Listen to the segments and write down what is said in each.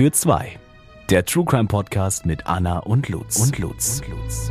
für zwei. Der True Crime Podcast mit Anna und Lutz. Und Lutz. Und Lutz.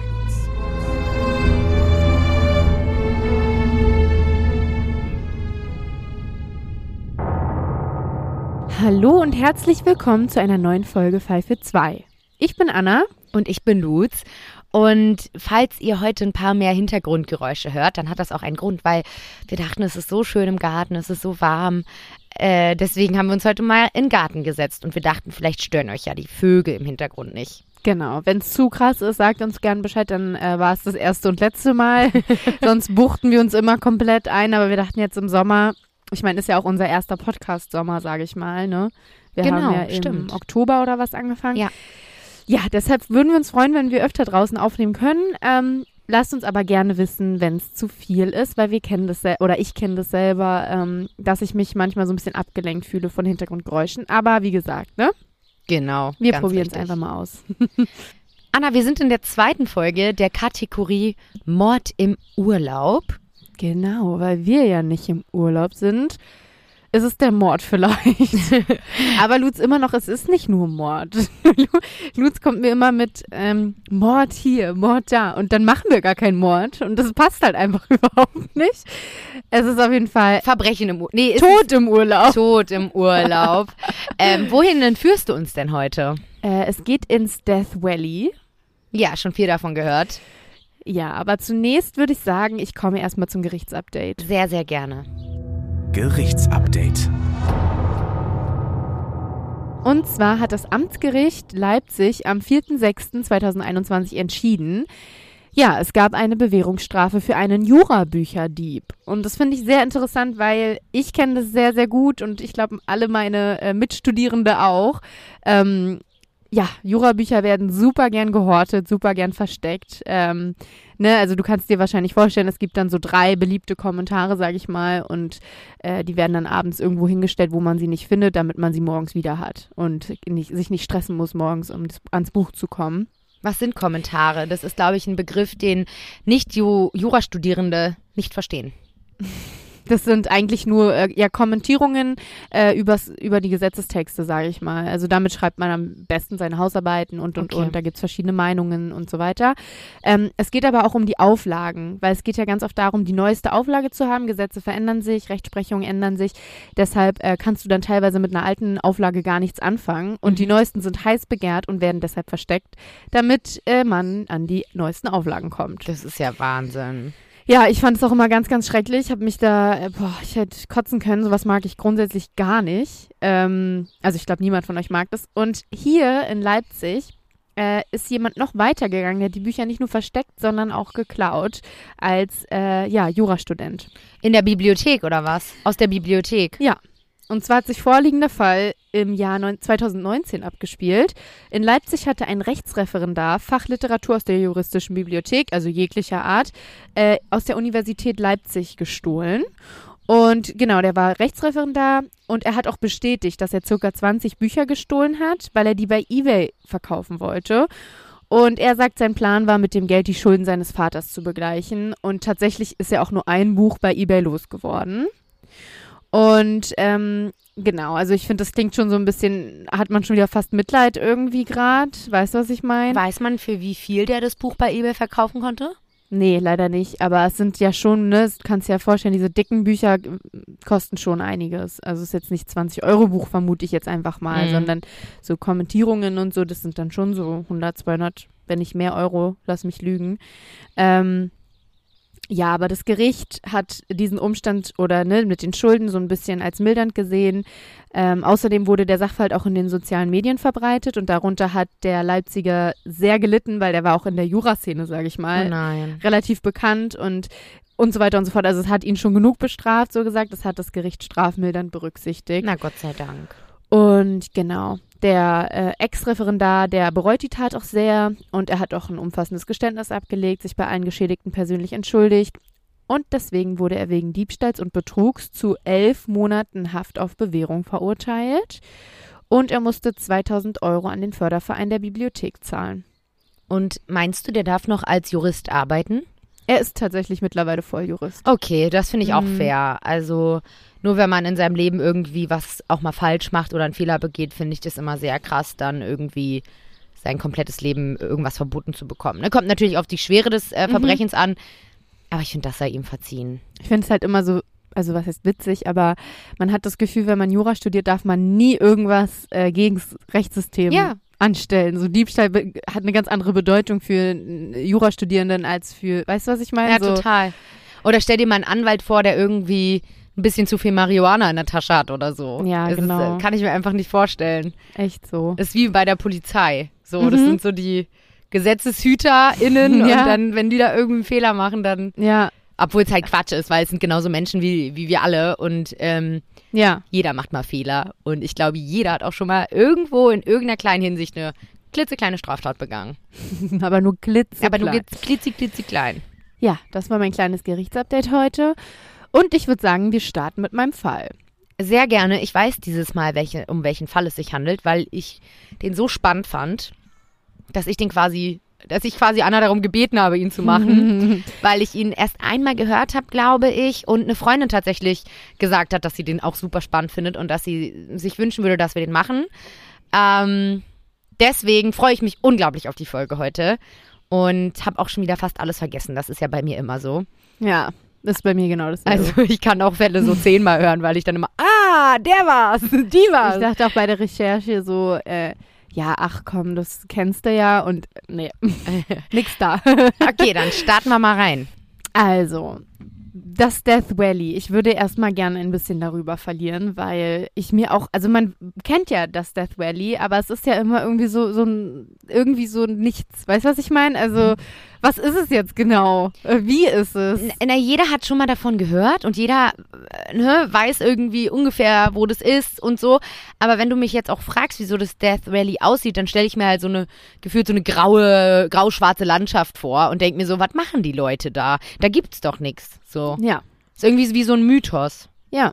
Hallo und herzlich willkommen zu einer neuen Folge Fall für zwei. Ich bin Anna und ich bin Lutz. Und falls ihr heute ein paar mehr Hintergrundgeräusche hört, dann hat das auch einen Grund, weil wir dachten, es ist so schön im Garten, es ist so warm. Äh, deswegen haben wir uns heute mal in den Garten gesetzt und wir dachten, vielleicht stören euch ja die Vögel im Hintergrund nicht. Genau, wenn es zu krass ist, sagt uns gern Bescheid, dann äh, war es das erste und letzte Mal. Sonst buchten wir uns immer komplett ein, aber wir dachten jetzt im Sommer, ich meine, ist ja auch unser erster Podcast-Sommer, sage ich mal, ne? Wir genau, haben ja im stimmt. Oktober oder was angefangen. Ja. Ja, deshalb würden wir uns freuen, wenn wir öfter draußen aufnehmen können. Ähm, lasst uns aber gerne wissen, wenn es zu viel ist, weil wir kennen das selber, oder ich kenne das selber, ähm, dass ich mich manchmal so ein bisschen abgelenkt fühle von Hintergrundgeräuschen. Aber wie gesagt, ne? Genau. Wir probieren es einfach mal aus. Anna, wir sind in der zweiten Folge der Kategorie Mord im Urlaub. Genau, weil wir ja nicht im Urlaub sind. Ist Es der Mord vielleicht. Aber Lutz immer noch, es ist nicht nur Mord. Lutz kommt mir immer mit ähm, Mord hier, Mord da. Und dann machen wir gar keinen Mord. Und das passt halt einfach überhaupt nicht. Es ist auf jeden Fall Verbrechen im Urlaub. Nee, Tod im Urlaub. ist Tod im Urlaub. ähm, wohin entführst du uns denn heute? Äh, es geht ins Death Valley. Ja, schon viel davon gehört. Ja, aber zunächst würde ich sagen, ich komme erstmal zum Gerichtsupdate. Sehr, sehr gerne. Gerichtsupdate. Und zwar hat das Amtsgericht Leipzig am 4.6.2021 entschieden, ja, es gab eine Bewährungsstrafe für einen Jurabücherdieb. Und das finde ich sehr interessant, weil ich kenne das sehr, sehr gut und ich glaube, alle meine äh, Mitstudierende auch. Ähm, ja, Jurabücher werden super gern gehortet, super gern versteckt. Ähm, ne, also du kannst dir wahrscheinlich vorstellen, es gibt dann so drei beliebte Kommentare, sage ich mal, und äh, die werden dann abends irgendwo hingestellt, wo man sie nicht findet, damit man sie morgens wieder hat und nicht, sich nicht stressen muss morgens, um ans Buch zu kommen. Was sind Kommentare? Das ist, glaube ich, ein Begriff, den Nicht-Jurastudierende nicht verstehen. Das sind eigentlich nur äh, ja, Kommentierungen äh, übers, über die Gesetzestexte, sage ich mal. Also damit schreibt man am besten seine Hausarbeiten und, und, Okay. und. Da gibt's verschiedene Meinungen und so weiter. Ähm, es geht aber auch um die Auflagen, weil es geht ja ganz oft darum, die neueste Auflage zu haben. Gesetze verändern sich, Rechtsprechungen ändern sich. Deshalb äh, kannst du dann teilweise mit einer alten Auflage gar nichts anfangen. Und die neuesten sind heiß begehrt und werden deshalb versteckt, damit äh, man an die neuesten Auflagen kommt. Das ist ja Wahnsinn. Ja, ich fand es auch immer ganz, ganz schrecklich. Ich habe mich da, äh, boah, ich hätte kotzen können. Sowas mag ich grundsätzlich gar nicht. Ähm, also ich glaube, niemand von euch mag das. Und hier in Leipzig äh, ist jemand noch weitergegangen. Der hat die Bücher nicht nur versteckt, sondern auch geklaut als äh, ja Jurastudent. In der Bibliothek oder was? Aus der Bibliothek. Ja. Und zwar hat sich vorliegender Fall im Jahr neun- 2019 abgespielt. In Leipzig hatte ein Rechtsreferendar Fachliteratur aus der juristischen Bibliothek, also jeglicher Art, äh, aus der Universität Leipzig gestohlen. Und genau, der war Rechtsreferendar und er hat auch bestätigt, dass er circa 20 Bücher gestohlen hat, weil er die bei eBay verkaufen wollte. Und er sagt, sein Plan war, mit dem Geld die Schulden seines Vaters zu begleichen. Und tatsächlich ist er auch nur ein Buch bei eBay losgeworden. Und ähm, genau, also ich finde, das klingt schon so ein bisschen, hat man schon wieder fast Mitleid irgendwie gerade. Weißt du, was ich meine? Weiß man, für wie viel der das Buch bei eBay verkaufen konnte? Nee, leider nicht. Aber es sind ja schon, ne, du kannst dir ja vorstellen, diese dicken Bücher äh, kosten schon einiges. Also es ist jetzt nicht 20 Euro Buch, vermute ich jetzt einfach mal, Mhm. sondern so Kommentierungen und so, das sind dann schon so 100, 200, wenn nicht mehr Euro, lass mich lügen. Ähm, ja, aber das Gericht hat diesen Umstand oder ne, mit den Schulden so ein bisschen als mildernd gesehen. Ähm, außerdem wurde der Sachverhalt auch in den sozialen Medien verbreitet und darunter hat der Leipziger sehr gelitten, weil der war auch in der Juraszene, sage ich mal, Oh nein. relativ bekannt und und so weiter und so fort. Also es hat ihn schon genug bestraft, so gesagt. Das hat das Gericht strafmildernd berücksichtigt. Na Gott sei Dank. Und genau, der äh, Ex-Referendar, der bereut die Tat auch sehr und er hat auch ein umfassendes Geständnis abgelegt, sich bei allen Geschädigten persönlich entschuldigt. Und deswegen wurde er wegen Diebstahls und Betrugs zu elf Monaten Haft auf Bewährung verurteilt. Und er musste 2000 Euro an den Förderverein der Bibliothek zahlen. Und meinst du, der darf noch als Jurist arbeiten? Er ist tatsächlich mittlerweile Volljurist. Okay, das finde ich auch Mhm. fair. Also nur wenn man in seinem Leben irgendwie was auch mal falsch macht oder einen Fehler begeht, finde ich das immer sehr krass, dann irgendwie sein komplettes Leben irgendwas verboten zu bekommen. Ne? Kommt natürlich auf die Schwere des äh, Mhm. Verbrechens an, aber ich finde, das sei ihm verziehen. Ich finde es halt immer so, also was heißt witzig, aber man hat das Gefühl, wenn man Jura studiert, darf man nie irgendwas äh, gegen das Rechtssystem Ja. anstellen. So Diebstahl hat eine ganz andere Bedeutung für Jurastudierenden als für, weißt du, was ich meine? so, total. Oder stell dir mal einen Anwalt vor, der irgendwie ein bisschen zu viel Marihuana in der Tasche hat oder so. Ja, das genau. Ist, äh, kann ich mir einfach nicht vorstellen. Echt so. Das ist wie bei der Polizei. So, das Mhm. sind so die GesetzeshüterInnen Ja. und dann, wenn die da irgendwie einen Fehler machen, dann, Ja, obwohl es halt Quatsch ist, weil es sind genauso Menschen wie, wie wir alle und ähm, ja. jeder macht mal Fehler und ich glaube, jeder hat auch schon mal irgendwo in irgendeiner kleinen Hinsicht eine klitzekleine Straftat begangen. aber nur glitz. Aber nur klitzi, klitzi klein. Ja, das war mein kleines Gerichtsupdate heute. Und ich würde sagen, wir starten mit meinem Fall. Sehr gerne. Ich weiß dieses Mal, welche, um welchen Fall es sich handelt, weil ich den so spannend fand, dass ich den quasi, dass ich quasi Anna darum gebeten habe, ihn zu machen, weil ich ihn erst einmal gehört habe, glaube ich, und eine Freundin tatsächlich gesagt hat, dass sie den auch super spannend findet und dass sie sich wünschen würde, dass wir den machen. Ähm, deswegen freue ich mich unglaublich auf die Folge heute und habe auch schon wieder fast alles vergessen. Das ist ja bei mir immer so. Ja, das ist bei mir genau das. Also ich kann auch Fälle so zehnmal hören, weil ich dann immer, ah, der war's, die war's. ich dachte auch bei der Recherche so, äh, ja, ach komm, das kennst du ja und äh, nee, nix da. Okay, dann starten wir mal rein. Also, das Death Valley. Ich würde erstmal gerne ein bisschen darüber verlieren, weil ich mir auch, also man kennt ja das Death Valley, aber es ist ja immer irgendwie so, so ein, irgendwie so nichts. Weißt du, was ich meine? Also, was ist es jetzt genau? Äh, Wie ist es? Na, jeder hat schon mal davon gehört und jeder äh, ne, weiß irgendwie ungefähr, wo das ist und so. Aber wenn du mich jetzt auch fragst, wieso das Death Valley aussieht, dann stelle ich mir halt so eine, gefühlt so eine graue, grau-schwarze Landschaft vor und denke mir so, was machen die Leute da? Da gibt's doch nichts. So. Ja, Ist irgendwie wie so ein Mythos. ja.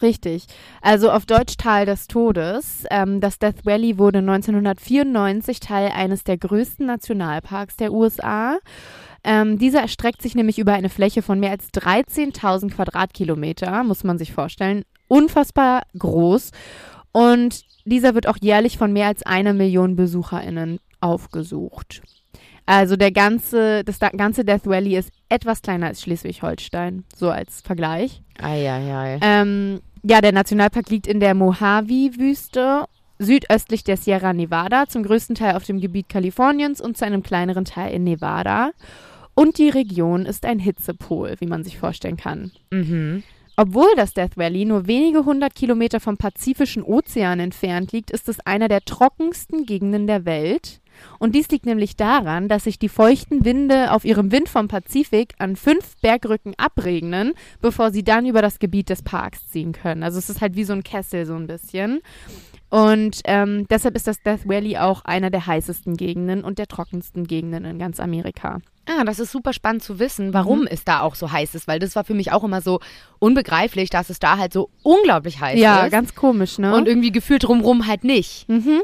Richtig. Also auf Deutsch Tal des Todes. Ähm, das Death Valley wurde 1994 Teil eines der größten Nationalparks der USA. Ähm, dieser erstreckt sich nämlich über eine Fläche von mehr als 13.000 Quadratkilometer, muss man sich vorstellen. Unfassbar groß. Und dieser wird auch jährlich von mehr als einer Million BesucherInnen aufgesucht. Also der ganze, das da- ganze Death Valley ist etwas kleiner als Schleswig-Holstein, so als Vergleich. Eieiei. Ähm, ja, der Nationalpark liegt in der Mojave-Wüste, südöstlich der Sierra Nevada, zum größten Teil auf dem Gebiet Kaliforniens und zu einem kleineren Teil in Nevada. Und die Region ist ein Hitzepol, wie man sich vorstellen kann. Mhm. Obwohl das Death Valley nur wenige hundert Kilometer vom Pazifischen Ozean entfernt liegt, ist es einer der trockensten Gegenden der Welt. Und dies liegt nämlich daran, dass sich die feuchten Winde auf ihrem Wind vom Pazifik an fünf Bergrücken abregnen, bevor sie dann über das Gebiet des Parks ziehen können. Also es ist halt wie so ein Kessel so ein bisschen. Und ähm, deshalb ist das Death Valley auch einer der heißesten Gegenden und der trockensten Gegenden in ganz Amerika. Ah, das ist super spannend zu wissen, warum es da auch so heiß ist, weil das war für mich auch immer so unbegreiflich, dass es da halt so unglaublich heiß ja, ist. ganz komisch, ne? Und irgendwie gefühlt drumrum halt nicht. mhm.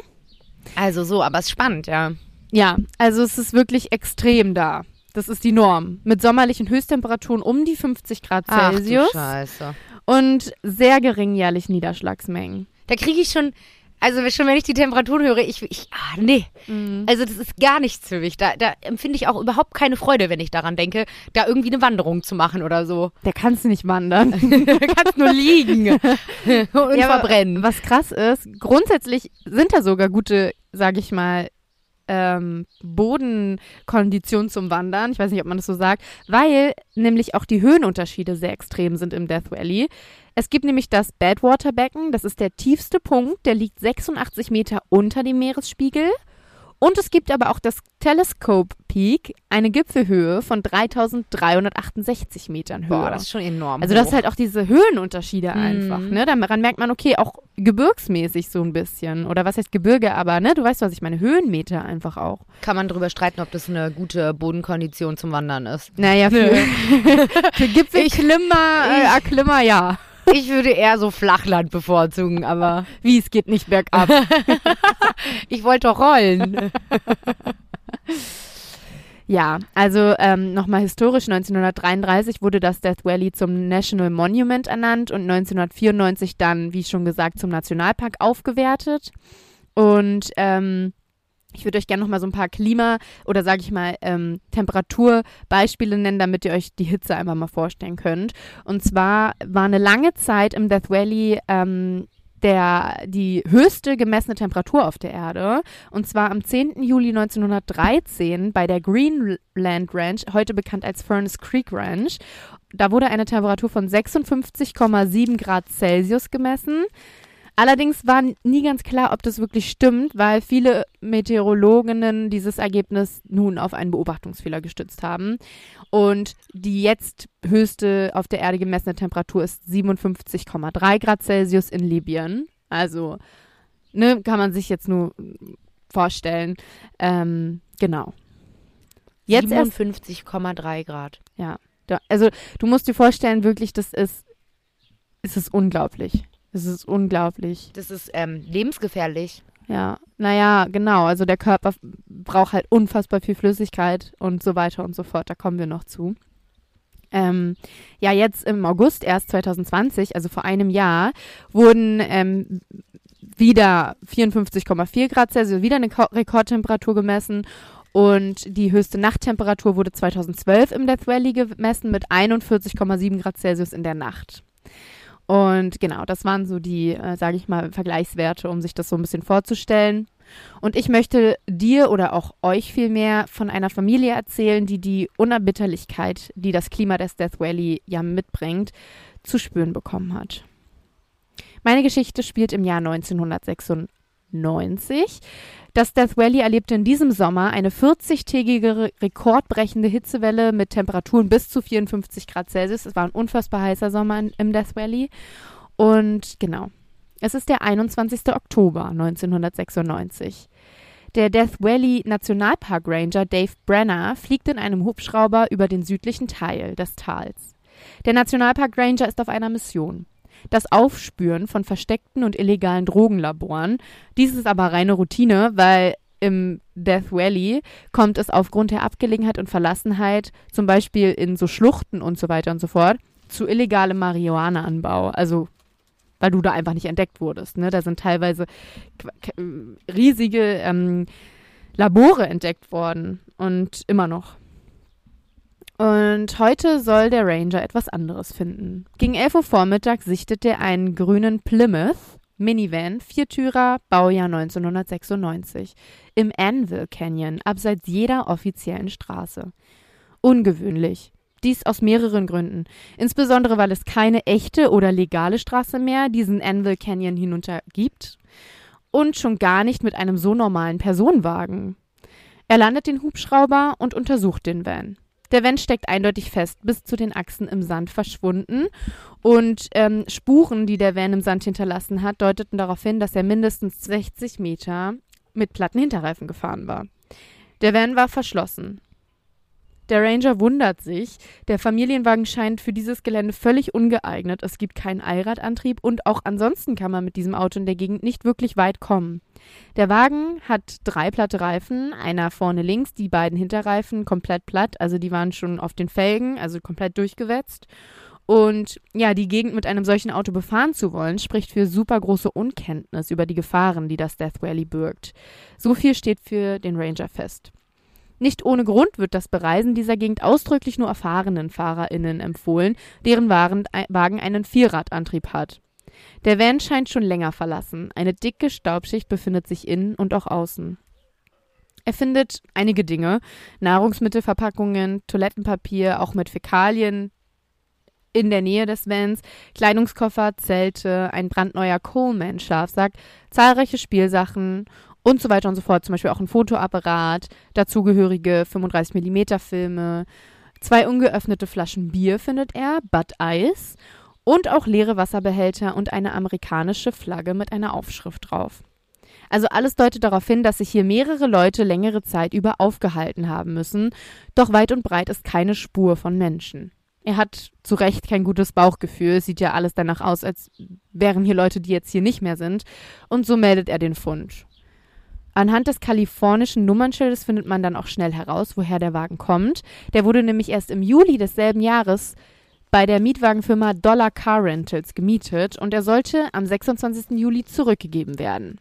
Also so, aber es ist spannend, ja. Ja, also es ist wirklich extrem da. Das ist die Norm. Mit sommerlichen Höchsttemperaturen um die 50 Grad Ach du Celsius Scheiße. und sehr geringen jährlichen Niederschlagsmengen. Da kriege ich schon, also schon wenn ich die Temperaturen höre, ich, ich ah, nee. Also das ist gar nichts für mich. Da, da empfinde ich auch überhaupt keine Freude, wenn ich daran denke, da irgendwie eine Wanderung zu machen oder so. Da kannst du nicht wandern. da kannst nur liegen und Ja, verbrennen. Was krass ist, grundsätzlich sind da sogar gute, sage ich mal, ähm, Bodenkonditionen zum Wandern. Ich weiß nicht, ob man das so sagt, weil nämlich auch die Höhenunterschiede sehr extrem sind im Death Valley. Es gibt nämlich das Badwater-Becken, das ist der tiefste Punkt, der liegt 86 Meter unter dem Meeresspiegel. Und es gibt aber auch das Telescope Peak, eine Gipfelhöhe von 3368 Metern Höhe. Boah, das ist schon enorm. Also das hoch. halt auch diese Höhenunterschiede Mhm. einfach, ne? Daran merkt man, okay, auch gebirgsmäßig so ein bisschen. Oder was heißt Gebirge, aber ne, du weißt, was ich meine, Höhenmeter einfach auch. kann man drüber streiten, ob das eine gute Bodenkondition zum Wandern ist. Naja, für, für Gipfelklimmer, äh, Erklimmer, ja. Ich würde eher so Flachland bevorzugen, aber Wie, es geht nicht bergab. ich wollte doch rollen. Ja, also ähm, nochmal historisch, 1933 wurde das Death Valley zum National Monument ernannt und 1994 dann, wie schon gesagt, zum Nationalpark aufgewertet. Und ähm, ich würde euch gerne nochmal so ein paar Klima- oder sage ich mal ähm, Temperaturbeispiele nennen, damit ihr euch die Hitze einfach mal vorstellen könnt. Und zwar war eine lange Zeit im Death Valley ähm, der, die höchste gemessene Temperatur auf der Erde. Und zwar am 10. Juli 1913 bei der Greenland Ranch, heute bekannt als Furnace Creek Ranch. Da wurde eine Temperatur von 56,7 Grad Celsius gemessen. Allerdings war nie ganz klar, ob das wirklich stimmt, weil viele Meteorologinnen dieses Ergebnis nun auf einen Beobachtungsfehler gestützt haben. Und die jetzt höchste auf der Erde gemessene Temperatur ist 57,3 Grad Celsius in Libyen. Also, ne, kann man sich jetzt nur vorstellen. Ähm, genau. Jetzt 57,3 Grad. Ja. Also, du musst dir vorstellen, wirklich, das ist, es ist unglaublich. Es ist unglaublich. Das ist ähm, lebensgefährlich. Ja, naja, genau. Also der Körper braucht halt unfassbar viel Flüssigkeit und so weiter und so fort. Da kommen wir noch zu. Ähm, ja, jetzt im August erst 2020, also vor einem Jahr, wurden ähm, wieder 54,4 Grad Celsius, wieder eine Ko Rekordtemperatur gemessen. Und die höchste Nachttemperatur wurde 2012 im Death Valley gemessen mit 41,7 Grad Celsius in der Nacht. Und genau, das waren so die, äh, sage ich mal, Vergleichswerte, um sich das so ein bisschen vorzustellen. Und ich möchte dir oder auch euch vielmehr von einer Familie erzählen, die die Unerbitterlichkeit, die das Klima des Death Valley ja mitbringt, zu spüren bekommen hat. Meine Geschichte spielt im Jahr 1996. Das Death Valley erlebte in diesem Sommer eine 40-tägige rekordbrechende Hitzewelle mit Temperaturen bis zu 54 Grad Celsius. Es war ein unfassbar heißer Sommer in, im Death Valley. Und genau, es ist der 21. Oktober 1996. Der Death Valley Nationalpark Ranger Dave Brenner fliegt in einem Hubschrauber über den südlichen Teil des Tals. Der Nationalpark Ranger ist auf einer Mission das Aufspüren von versteckten und illegalen Drogenlaboren. Dies ist aber reine Routine, weil im Death Valley kommt es aufgrund der Abgelegenheit und Verlassenheit, zum Beispiel in so Schluchten und so weiter und so fort, zu illegalem Marihuana-Anbau. Also weil du da einfach nicht entdeckt wurdest. Ne? Da sind teilweise riesige ähm, Labore entdeckt worden und immer noch. Und heute soll der Ranger etwas anderes finden. Gegen 11 Uhr Vormittag sichtet er einen grünen Plymouth Minivan, Viertürer, Baujahr 1996, im Anvil Canyon, abseits jeder offiziellen Straße. Ungewöhnlich. Dies aus mehreren Gründen. Insbesondere, weil es keine echte oder legale Straße mehr diesen Anvil Canyon hinunter gibt. Und schon gar nicht mit einem so normalen Personenwagen. Er landet den Hubschrauber und untersucht den Van. Der Van steckt eindeutig fest, bis zu den Achsen im Sand verschwunden. Und ähm, Spuren, die der Van im Sand hinterlassen hat, deuteten darauf hin, dass er mindestens 60 Meter mit platten Hinterreifen gefahren war. Der Van war verschlossen. Der Ranger wundert sich, der Familienwagen scheint für dieses Gelände völlig ungeeignet. Es gibt keinen Allradantrieb und auch ansonsten kann man mit diesem Auto in der Gegend nicht wirklich weit kommen. Der Wagen hat drei platte Reifen, einer vorne links, die beiden Hinterreifen komplett platt, also die waren schon auf den Felgen, also komplett durchgewetzt. Und ja, die Gegend mit einem solchen Auto befahren zu wollen, spricht für super große Unkenntnis über die Gefahren, die das Death Valley birgt. So viel steht für den Ranger fest. Nicht ohne Grund wird das Bereisen dieser Gegend ausdrücklich nur erfahrenen FahrerInnen empfohlen, deren Wagen einen Vierradantrieb hat. Der Van scheint schon länger verlassen. Eine dicke Staubschicht befindet sich innen und auch außen. Er findet einige Dinge, Nahrungsmittelverpackungen, Toilettenpapier, auch mit Fäkalien in der Nähe des Vans, Kleidungskoffer, Zelte, ein brandneuer Coleman-Schlafsack, zahlreiche Spielsachen und so weiter und so fort. Zum Beispiel auch ein Fotoapparat, dazugehörige 35 mm Filme, zwei ungeöffnete Flaschen Bier findet er, Bud Ice und auch leere Wasserbehälter und eine amerikanische Flagge mit einer Aufschrift drauf. Also alles deutet darauf hin, dass sich hier mehrere Leute längere Zeit über aufgehalten haben müssen, doch weit und breit ist keine Spur von Menschen. Er hat zu Recht kein gutes Bauchgefühl, sieht ja alles danach aus, als wären hier Leute, die jetzt hier nicht mehr sind, und so meldet er den Fund. Anhand des kalifornischen Nummernschildes findet man dann auch schnell heraus, woher der Wagen kommt. Der wurde nämlich erst im Juli desselben Jahres bei der Mietwagenfirma Dollar Car Rentals gemietet und er sollte am 26. Juli zurückgegeben werden.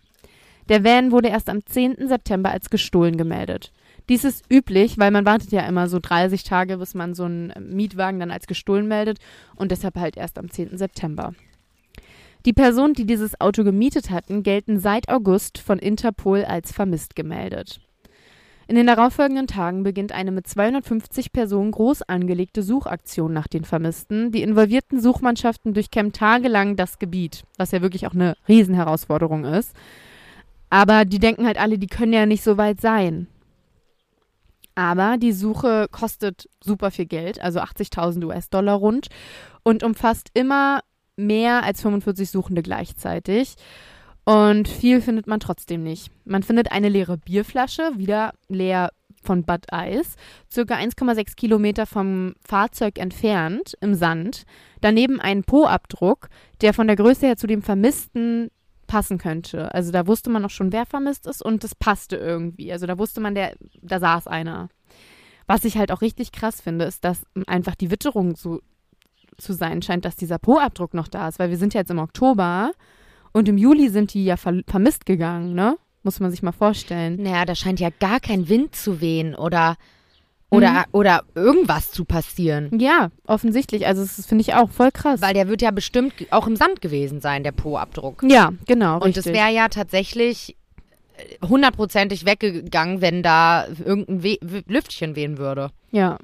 Der Van wurde erst am 10. September als gestohlen gemeldet. Dies ist üblich, weil man wartet ja immer so 30 Tage, bis man so einen Mietwagen dann als gestohlen meldet und deshalb halt erst am 10. September. Die Personen, die dieses Auto gemietet hatten, gelten seit August von Interpol als vermisst gemeldet. In den darauffolgenden Tagen beginnt eine mit 250 Personen groß angelegte Suchaktion nach den Vermissten. Die involvierten Suchmannschaften durchkämmen tagelang das Gebiet, was ja wirklich auch eine Riesenherausforderung ist. Aber die denken halt alle, die können ja nicht so weit sein. Aber die Suche kostet super viel Geld, also 80.000 US-Dollar rund, und umfasst immer mehr als 45 Suchende gleichzeitig. Und viel findet man trotzdem nicht. Man findet eine leere Bierflasche, wieder leer von Bad Eis, circa 1,6 Kilometer vom Fahrzeug entfernt im Sand. Daneben einen Po-Abdruck, der von der Größe her zu dem Vermissten passen könnte. Also da wusste man auch schon, wer vermisst ist und das passte irgendwie. Also da wusste man, der, da saß einer. Was ich halt auch richtig krass finde, ist, dass einfach die Witterung so zu sein scheint, dass dieser Po-Abdruck noch da ist, weil wir sind ja jetzt im Oktober und im Juli sind die ja ver vermisst gegangen, ne? Muss man sich mal vorstellen. Naja, da scheint ja gar kein Wind zu wehen oder oder, mhm. oder irgendwas zu passieren. Ja, offensichtlich. Also das finde ich auch voll krass. Weil der wird ja bestimmt auch im Sand gewesen sein, der Po-Abdruck. Ja, genau. Und es wäre ja tatsächlich hundertprozentig weggegangen, wenn da irgendein We Lüftchen wehen würde. Ja,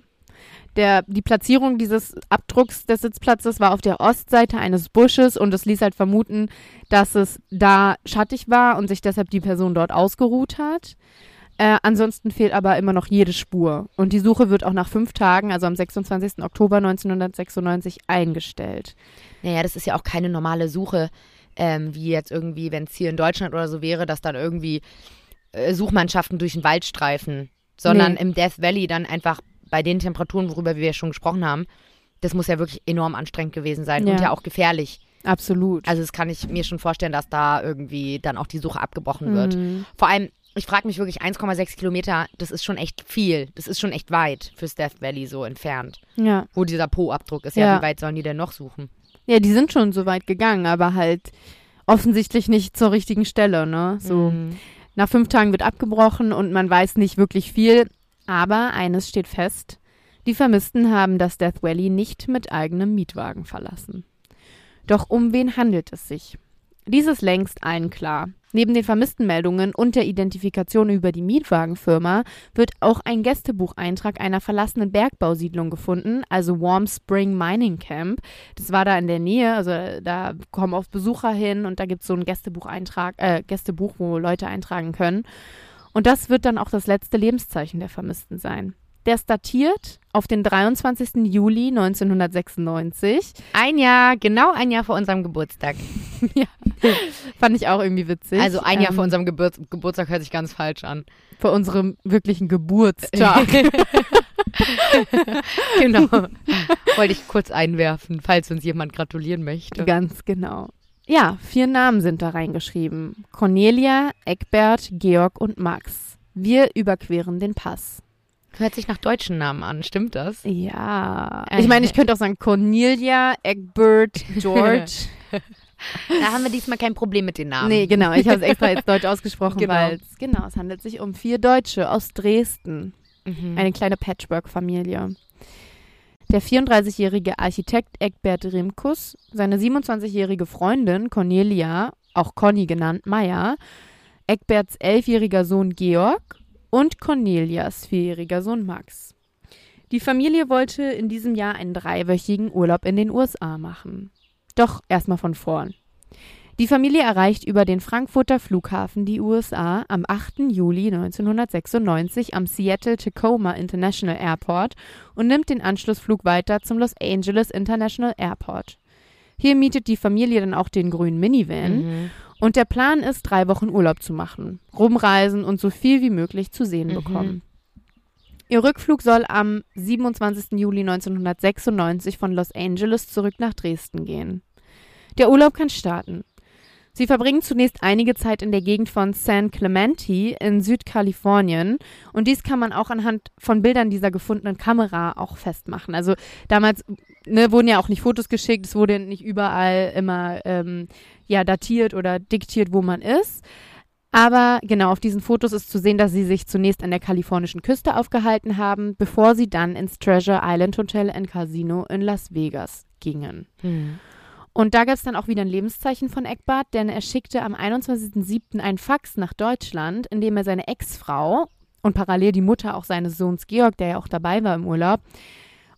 der, die Platzierung dieses Abdrucks des Sitzplatzes war auf der Ostseite eines Busches und es ließ halt vermuten, dass es da schattig war und sich deshalb die Person dort ausgeruht hat. Äh, ansonsten fehlt aber immer noch jede Spur. Und die Suche wird auch nach fünf Tagen, also am 26. Oktober 1996, eingestellt. Naja, das ist ja auch keine normale Suche, ähm, wie jetzt irgendwie, wenn es hier in Deutschland oder so wäre, dass dann irgendwie äh, Suchmannschaften durch den Wald streifen, sondern nee. im Death Valley dann einfach bei den Temperaturen, worüber wir ja schon gesprochen haben, das muss ja wirklich enorm anstrengend gewesen sein ja. und ja auch gefährlich. Absolut. Also das kann ich mir schon vorstellen, dass da irgendwie dann auch die Suche abgebrochen wird. Mhm. Vor allem, ich frage mich wirklich, 1,6 Kilometer, das ist schon echt viel. Das ist schon echt weit fürs Death Valley so entfernt. Ja. Wo dieser Po-Abdruck ist. Ja. ja, wie weit sollen die denn noch suchen? Ja, die sind schon so weit gegangen, aber halt offensichtlich nicht zur richtigen Stelle, ne? So. Mhm. Nach fünf Tagen wird abgebrochen und man weiß nicht wirklich viel. Aber eines steht fest, die Vermissten haben das Death Valley nicht mit eigenem Mietwagen verlassen. Doch um wen handelt es sich? Dies ist längst allen klar. Neben den Vermisstenmeldungen und der Identifikation über die Mietwagenfirma wird auch ein Gästebucheintrag einer verlassenen Bergbausiedlung gefunden, also Warm Spring Mining Camp. Das war da in der Nähe, also da kommen oft Besucher hin und da gibt es so ein Gästebucheintrag, äh, Gästebuch, wo Leute eintragen können. Und das wird dann auch das letzte Lebenszeichen der Vermissten sein. Der ist datiert auf den 23. Juli 1996. Ein Jahr, genau ein Jahr vor unserem Geburtstag. ja, fand ich auch irgendwie witzig. Also ein Jahr ähm, vor unserem Gebur Geburtstag hört sich ganz falsch an. Vor unserem wirklichen Geburtstag. genau. Wollte ich kurz einwerfen, falls uns jemand gratulieren möchte. Ganz genau. Ja, vier Namen sind da reingeschrieben. Cornelia, Eckbert, Georg und Max. Wir überqueren den Pass. Hört sich nach deutschen Namen an, stimmt das? Ja. Ich meine, ich könnte auch sagen Cornelia, Eckbert, George. da haben wir diesmal kein Problem mit den Namen. Nee, genau. Ich habe es extra jetzt deutsch ausgesprochen, genau. weil es, genau, es handelt sich um vier Deutsche aus Dresden. Mhm. Eine kleine Patchwork-Familie. Der 34-jährige Architekt Eckbert Rimkus, seine 27-jährige Freundin Cornelia, auch Conny genannt Meyer, Eckberts elfjähriger Sohn Georg und Cornelias vierjähriger Sohn Max. Die Familie wollte in diesem Jahr einen dreiwöchigen Urlaub in den USA machen. Doch erstmal von vorn. Die Familie erreicht über den Frankfurter Flughafen die USA am 8. Juli 1996 am Seattle-Tacoma International Airport und nimmt den Anschlussflug weiter zum Los Angeles International Airport. Hier mietet die Familie dann auch den grünen Minivan mhm. und der Plan ist, drei Wochen Urlaub zu machen, rumreisen und so viel wie möglich zu sehen mhm. bekommen. Ihr Rückflug soll am 27. Juli 1996 von Los Angeles zurück nach Dresden gehen. Der Urlaub kann starten. Sie verbringen zunächst einige Zeit in der Gegend von San Clemente in Südkalifornien und dies kann man auch anhand von Bildern dieser gefundenen Kamera auch festmachen. Also damals ne, wurden ja auch nicht Fotos geschickt, es wurde nicht überall immer ähm, ja datiert oder diktiert, wo man ist. Aber genau auf diesen Fotos ist zu sehen, dass sie sich zunächst an der kalifornischen Küste aufgehalten haben, bevor sie dann ins Treasure Island Hotel and Casino in Las Vegas gingen. Hm. Und da gab es dann auch wieder ein Lebenszeichen von Eckbart, denn er schickte am 21.07. ein Fax nach Deutschland, in dem er seine Ex-Frau und parallel die Mutter auch seines Sohns Georg, der ja auch dabei war im Urlaub,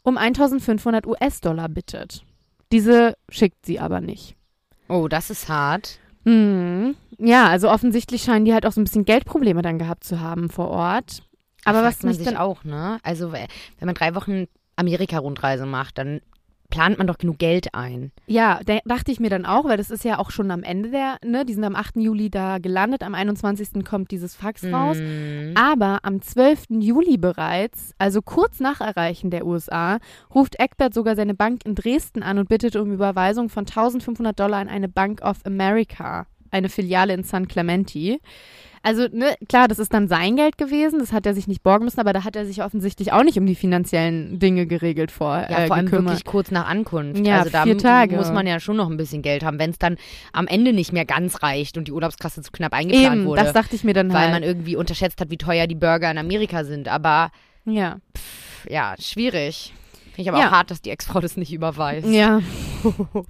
um 1500 US-Dollar bittet. Diese schickt sie aber nicht. Oh, das ist hart. Mhm. Ja, also offensichtlich scheinen die halt auch so ein bisschen Geldprobleme dann gehabt zu haben vor Ort. Aber was man mich sich dann auch, ne? Also, wenn man drei Wochen Amerika-Rundreise macht, dann plant man doch genug Geld ein. Ja, da dachte ich mir dann auch, weil das ist ja auch schon am Ende der, ne, die sind am 8. Juli da gelandet, am 21. kommt dieses Fax raus. Mhm. Aber am 12. Juli bereits, also kurz nach Erreichen der USA, ruft Eckbert sogar seine Bank in Dresden an und bittet um Überweisung von 1500 Dollar an eine Bank of America, eine Filiale in San Clemente. Also, ne, klar, das ist dann sein Geld gewesen, das hat er sich nicht borgen müssen, aber da hat er sich offensichtlich auch nicht um die finanziellen Dinge geregelt vor. Ja, äh, vor allem gekümmert. wirklich kurz nach Ankunft. Ja, also da vier Tage. muss man ja schon noch ein bisschen Geld haben, wenn es dann am Ende nicht mehr ganz reicht und die Urlaubskasse zu knapp eingeplant Eben, wurde. das dachte ich mir dann weil halt. man irgendwie unterschätzt hat, wie teuer die Burger in Amerika sind. Aber ja. pff, ja, schwierig. Finde ich aber Ja. auch hart, dass die Ex-Frau das nicht überweist. Ja.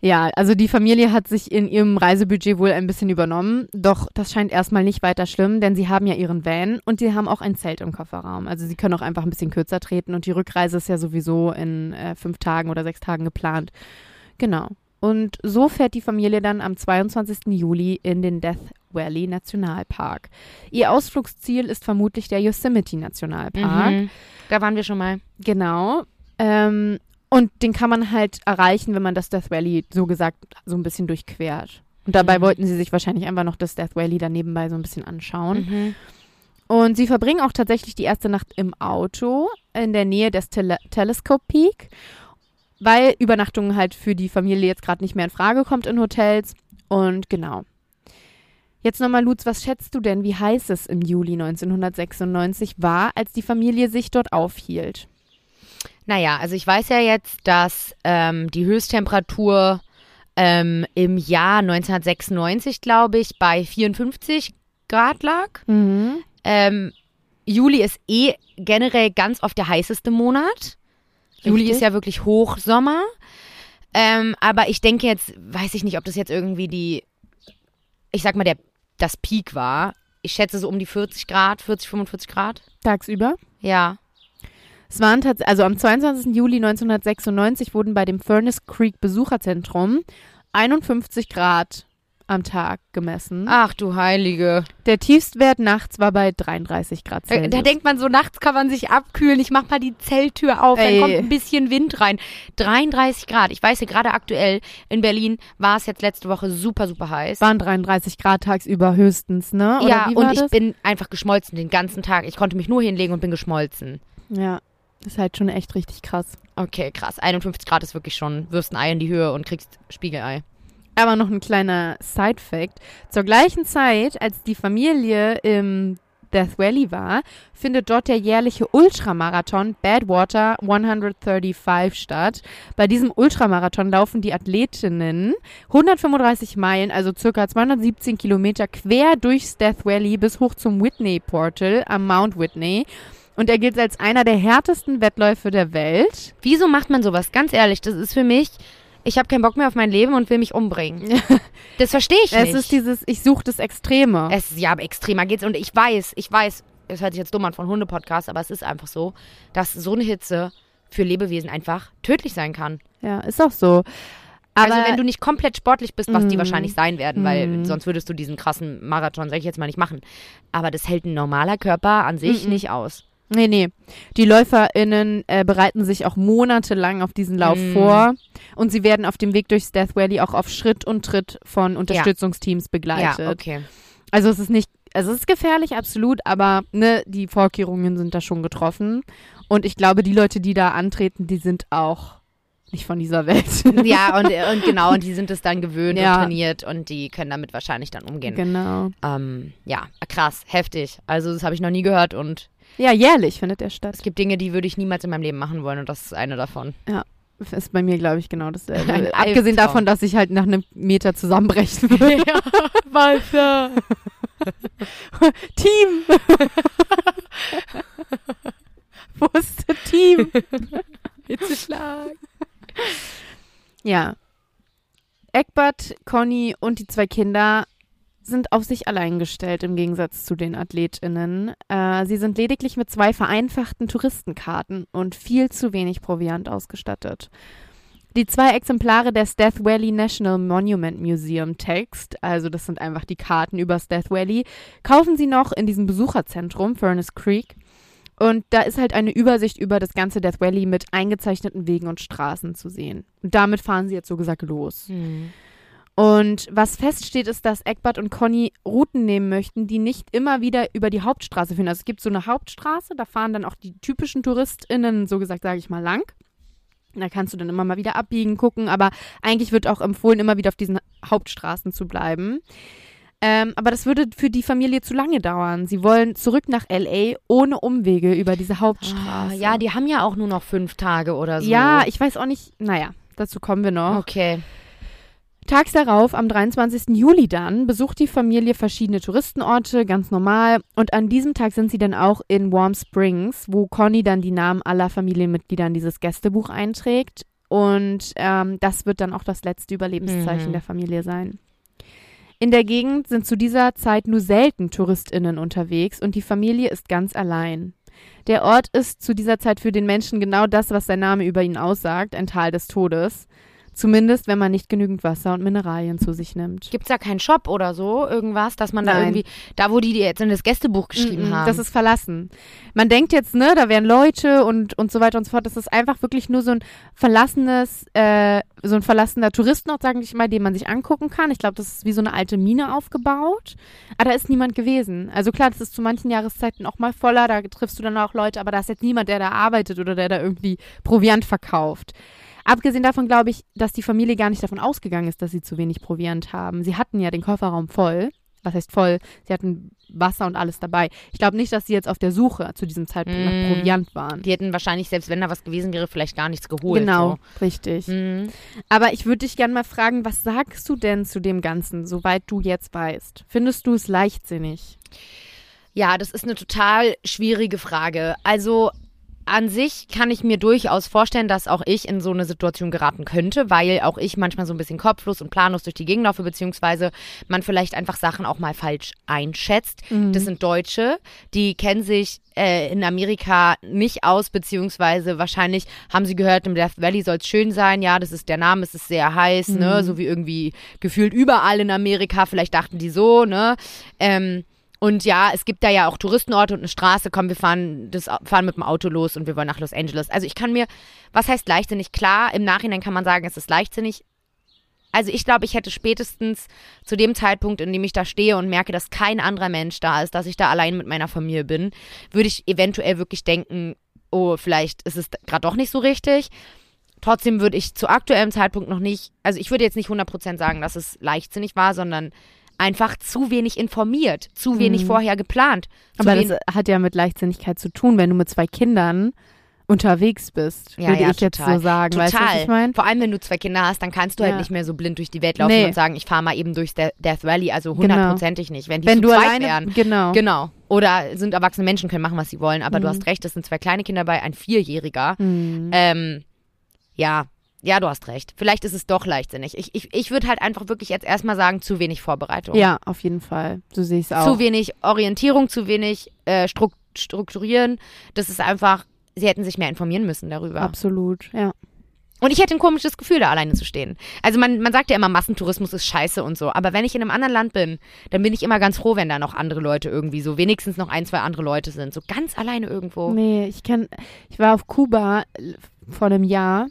ja, also die Familie hat sich in ihrem Reisebudget wohl ein bisschen übernommen, doch das scheint erstmal nicht weiter schlimm, denn sie haben ja ihren Van und sie haben auch ein Zelt im Kofferraum. Also sie können auch einfach ein bisschen kürzer treten und die Rückreise ist ja sowieso in äh, fünf Tagen oder sechs Tagen geplant. Genau. Und so fährt die Familie dann am 22. Juli in den Death Valley Nationalpark. Ihr Ausflugsziel ist vermutlich der Yosemite Nationalpark. Mhm. Da waren wir schon mal. Genau. Ähm, und den kann man halt erreichen, wenn man das Death Valley so gesagt so ein bisschen durchquert. Und dabei Mhm. wollten sie sich wahrscheinlich einfach noch das Death Valley da nebenbei so ein bisschen anschauen. Mhm. Und sie verbringen auch tatsächlich die erste Nacht im Auto in der Nähe des Tele Telescope Peak, weil Übernachtungen halt für die Familie jetzt gerade nicht mehr in Frage kommt in Hotels. Und genau. Jetzt nochmal, Lutz, was schätzt du denn, wie heiß es im Juli 1996 war, als die Familie sich dort aufhielt? Naja, also ich weiß ja jetzt, dass ähm, die Höchsttemperatur ähm, im Jahr 1996, glaube ich, bei 54 Grad lag. Mhm. Ähm, Juli ist eh generell ganz oft der heißeste Monat. Juli Richtig. ist ja wirklich Hochsommer. Ähm, aber ich denke jetzt, weiß ich nicht, ob das jetzt irgendwie die, ich sag mal, der, das Peak war. Ich schätze so um die 40 Grad, 40, 45 Grad. Tagsüber? Ja. Es waren tatsächlich, also am 22. Juli 1996 wurden bei dem Furnace Creek Besucherzentrum 51 Grad am Tag gemessen. Ach du Heilige. Der Tiefstwert nachts war bei 33 Grad Da, Celsius. da denkt man so, nachts kann man sich abkühlen. Ich mach mal die Zelttür auf, Ey. dann kommt ein bisschen Wind rein. 33 Grad. Ich weiß ja, gerade aktuell in Berlin war es jetzt letzte Woche super, super heiß. waren 33 Grad tagsüber höchstens, ne? Oder ja, und ich das? bin einfach geschmolzen den ganzen Tag. Ich konnte mich nur hinlegen und bin geschmolzen. Ja, das ist halt schon echt richtig krass. Okay, krass. 51 Grad ist wirklich schon, wirfst ein Ei in die Höhe und kriegst Spiegelei. Aber noch ein kleiner Side-Fact. Zur gleichen Zeit, als die Familie im Death Valley war, findet dort der jährliche Ultramarathon Badwater 135 statt. Bei diesem Ultramarathon laufen die Athletinnen 135 Meilen, also circa 217 Kilometer, quer durchs Death Valley bis hoch zum Whitney Portal am Mount Whitney. Und er gilt als einer der härtesten Wettläufe der Welt. Wieso macht man sowas? Ganz ehrlich, das ist für mich, ich habe keinen Bock mehr auf mein Leben und will mich umbringen. Das verstehe ich Es nicht. ist dieses, ich suche das Extreme. Es ist ja aber extremer geht's. Und ich weiß, ich weiß, es hört sich jetzt dumm an von Hunde-Podcast, aber es ist einfach so, dass so eine Hitze für Lebewesen einfach tödlich sein kann. Ja, ist auch so. Aber also wenn du nicht komplett sportlich bist, was die Mhm. wahrscheinlich sein werden, weil Mhm. sonst würdest du diesen krassen Marathon, sag ich jetzt mal, nicht machen. Aber das hält ein normaler Körper an sich Mhm. nicht aus. Nee, nee. Die LäuferInnen äh, bereiten sich auch monatelang auf diesen Lauf Mm. vor und sie werden auf dem Weg durchs Death Valley auch auf Schritt und Tritt von Unterstützungsteams begleitet. Ja, okay. Also es ist nicht, also es ist gefährlich, absolut, aber ne, die Vorkehrungen sind da schon getroffen. Und ich glaube, die Leute, die da antreten, die sind auch nicht von dieser Welt. Ja, und, und genau, und die sind es dann gewöhnt Ja. und trainiert und die können damit wahrscheinlich dann umgehen. genau. Ähm, ja, krass, heftig. Also das habe ich noch nie gehört und Ja, jährlich findet der statt. es gibt Dinge, die würde ich niemals in meinem Leben machen wollen und das ist eine davon. Ist bei mir, glaube ich, genau dasselbe. Abgesehen davon, dass ich halt nach einem Meter zusammenbrechen würde. ja, Walter. Team! Wo ist das Team? Hitzeschlag. Ja. Eckbert, Conny und die zwei Kinder sind auf sich allein gestellt im Gegensatz zu den AthletInnen. Äh, sie sind lediglich mit zwei vereinfachten Touristenkarten und viel zu wenig Proviant ausgestattet. Die zwei Exemplare des Death Valley National Monument Museum Text, also das sind einfach die Karten übers Death Valley, kaufen sie noch in diesem Besucherzentrum Furnace Creek. Und da ist halt eine Übersicht über das ganze Death Valley mit eingezeichneten Wegen und Straßen zu sehen. Und damit fahren sie jetzt so gesagt los. Hm. Und was feststeht, ist, dass Eckbert und Conny Routen nehmen möchten, die nicht immer wieder über die Hauptstraße führen. Also es gibt so eine Hauptstraße, da fahren dann auch die typischen TouristInnen, so gesagt, sage ich mal, lang. Da kannst du dann immer mal wieder abbiegen, gucken, aber eigentlich wird auch empfohlen, immer wieder auf diesen Hauptstraßen zu bleiben. Ähm, aber das würde für die Familie zu lange dauern. Sie wollen zurück nach LA ohne Umwege über diese Ah, Hauptstraße. ja, die haben ja auch nur noch fünf Tage oder so. ja, ich weiß auch nicht. Naja, dazu kommen wir noch. Okay. Tags darauf, am 23. Juli dann, besucht die Familie verschiedene Touristenorte, ganz normal. Und an diesem Tag sind sie dann auch in Warm Springs, wo Conny dann die Namen aller Familienmitglieder in dieses Gästebuch einträgt. Und ähm, das wird dann auch das letzte Überlebenszeichen Mhm. der Familie sein. In der Gegend sind zu dieser Zeit nur selten TouristInnen unterwegs und die Familie ist ganz allein. Der Ort ist zu dieser Zeit für den Menschen genau das, was sein Name über ihn aussagt, ein Tal des Todes. Zumindest, wenn man nicht genügend Wasser und Mineralien zu sich nimmt. Gibt es da keinen Shop oder so, irgendwas, dass man da Nein. irgendwie, da wo die die jetzt in das Gästebuch geschrieben Mm-mm, haben. Das ist verlassen. Man denkt jetzt, ne, da wären Leute und, und so weiter und so fort. Das ist einfach wirklich nur so ein verlassenes, äh, so ein verlassener Touristenort, sage ich mal, den man sich angucken kann. Ich glaube, das ist wie so eine alte Mine aufgebaut. Aber da ist niemand gewesen. Also klar, das ist zu manchen Jahreszeiten auch mal voller, da triffst du dann auch Leute, aber da ist jetzt niemand, der da arbeitet oder der da irgendwie Proviant verkauft. Abgesehen davon glaube ich, dass die Familie gar nicht davon ausgegangen ist, dass sie zu wenig Proviant haben. Sie hatten ja den Kofferraum voll. Was heißt voll? Sie hatten Wasser und alles dabei. Ich glaube nicht, dass sie jetzt auf der Suche zu diesem Zeitpunkt Mm. nach Proviant waren. die hätten wahrscheinlich, selbst wenn da was gewesen wäre, vielleicht gar nichts geholt. genau, richtig. So. Mhm. Aber ich würde dich gerne mal fragen, was sagst du denn zu dem Ganzen, soweit du jetzt weißt? Findest du es leichtsinnig? Ja, das ist eine total schwierige Frage. Also an sich kann ich mir durchaus vorstellen, dass auch ich in so eine Situation geraten könnte, weil auch ich manchmal so ein bisschen kopflos und planlos durch die Gegend laufe, beziehungsweise man vielleicht einfach Sachen auch mal falsch einschätzt. Das sind Deutsche, die kennen sich äh, in Amerika nicht aus, beziehungsweise wahrscheinlich haben sie gehört, im Death Valley soll es schön sein. Ja, das ist der Name, es ist sehr heiß, ne, so wie irgendwie gefühlt überall in Amerika. Vielleicht dachten die so, ne. Ähm, und ja, es gibt da ja auch Touristenorte und eine Straße. Komm, wir fahren, das, fahren mit dem Auto los und wir wollen nach Los Angeles. Also ich kann mir, was heißt leichtsinnig? Klar, im Nachhinein kann man sagen, es ist leichtsinnig. Also ich glaube, ich hätte spätestens zu dem Zeitpunkt, in dem ich da stehe und merke, dass kein anderer Mensch da ist, dass ich da allein mit meiner Familie bin, würde ich eventuell wirklich denken, oh, vielleicht ist es gerade doch nicht so richtig. Trotzdem würde ich zu aktuellem Zeitpunkt noch nicht, also ich würde jetzt nicht 100% sagen, dass es leichtsinnig war, sondern einfach zu wenig informiert, zu wenig Mhm. vorher geplant. Aber das hat ja mit Leichtsinnigkeit zu tun, wenn du mit zwei Kindern unterwegs bist, Ja, würde ja, ich jetzt total. so sagen. Weißt du, was Total. ich meine? Vor allem, wenn du zwei Kinder hast, dann kannst du Ja. halt nicht mehr so blind durch die Welt laufen Nee. und sagen, ich fahre mal eben durchs De Death Valley. Also Genau. hundertprozentig nicht. Wenn die Wenn zu du zweit alleine, wären. genau. Genau. Oder sind erwachsene Menschen, können machen, was sie wollen. Aber du Mhm. hast recht, es sind zwei kleine Kinder dabei, ein Vierjähriger. Mhm. Ähm, ja, ja, du hast recht. Vielleicht ist es doch leichtsinnig. Ich, ich, ich würde halt einfach wirklich jetzt erstmal sagen, zu wenig Vorbereitung. Ja, auf jeden Fall. So sehe ich es auch. Zu wenig Orientierung, zu wenig äh, Struk Strukturieren. Das ist einfach, sie hätten sich mehr informieren müssen darüber. Absolut, ja. Und ich hätte ein komisches Gefühl, da alleine zu stehen. Also man, man sagt ja immer, Massentourismus ist scheiße und so. Aber wenn ich in einem anderen Land bin, dann bin ich immer ganz froh, wenn da noch andere Leute irgendwie so, wenigstens noch ein, zwei andere Leute sind. So ganz alleine irgendwo. Nee, ich kenn, ich war auf Kuba vor einem Jahr.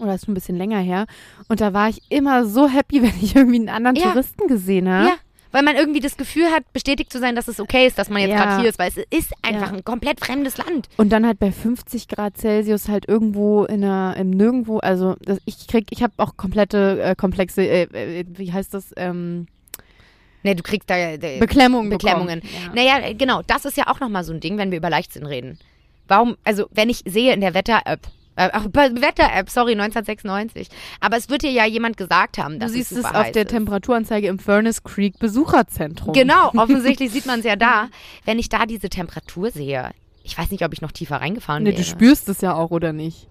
Oder ist schon ein bisschen länger her. Und da war ich immer so happy, wenn ich irgendwie einen anderen Ja. Touristen gesehen habe. Ja, weil man irgendwie das Gefühl hat, bestätigt zu sein, dass es okay ist, dass man jetzt Ja. gerade hier ist, weil es ist einfach Ja. ein komplett fremdes Land. Und dann halt bei 50 Grad Celsius halt irgendwo in einer, im Nirgendwo, also das, ich krieg, ich habe auch komplette äh, komplexe, äh, äh, wie heißt das, ähm, Ne, du kriegst da äh, Beklemmungen Beklemmungen. Ja. Naja, genau, das ist ja auch nochmal so ein Ding, wenn wir über Leichtsinn reden. Warum, also wenn ich sehe in der Wetter-App, äh, ach, bei Wetter-App, sorry, 1996, aber es wird dir ja jemand gesagt haben, Du dass siehst es es super auf heiß der ist. Temperaturanzeige im Furnace Creek Besucherzentrum. Genau, offensichtlich sieht man es ja da. Wenn ich da diese Temperatur sehe, ich weiß nicht, ob ich noch tiefer reingefahren Nee, wäre. du spürst es ja auch, oder nicht?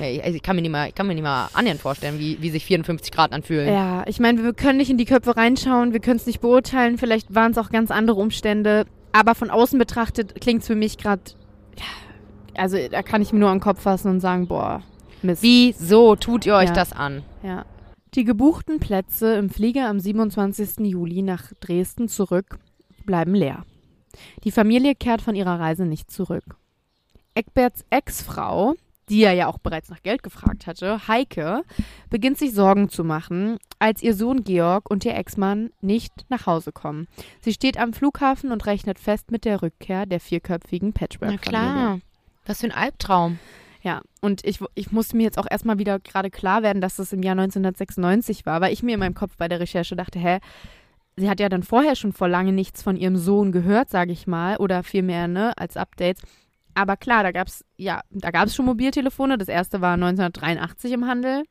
Ey, Also ich kann mir nicht mal, ich kann mir nicht mal annähernd vorstellen, wie, wie sich 54 Grad anfühlen. Ja, ich meine, wir können nicht in die Köpfe reinschauen, wir können es nicht beurteilen, vielleicht waren es auch ganz andere Umstände, aber von außen betrachtet klingt es für mich gerade, ja, also da kann ich mir nur an den Kopf fassen und sagen, boah, Mist. Wieso tut ihr euch Ja. das an? Ja. Die gebuchten Plätze im Flieger am 27. Juli nach Dresden zurück bleiben leer. Die Familie kehrt von ihrer Reise nicht zurück. Eckberts Ex-Frau, die er ja auch bereits nach Geld gefragt hatte, Heike, beginnt sich Sorgen zu machen, als ihr Sohn Georg und ihr Ex-Mann nicht nach Hause kommen. Sie steht am Flughafen und rechnet fest mit der Rückkehr der vierköpfigen Na Patchwork-Familie. klar. Was für ein Albtraum. Ja, und ich, ich musste mir jetzt auch erstmal wieder gerade klar werden, dass das im Jahr 1996 war, weil ich mir in meinem Kopf bei der Recherche dachte, hä, sie hat ja dann vorher schon vor lange nichts von ihrem Sohn gehört, sage ich mal, oder vielmehr, ne, als Updates. Aber klar, da gab's ja, da gab's schon Mobiltelefone. Das erste war 1983 im Handel.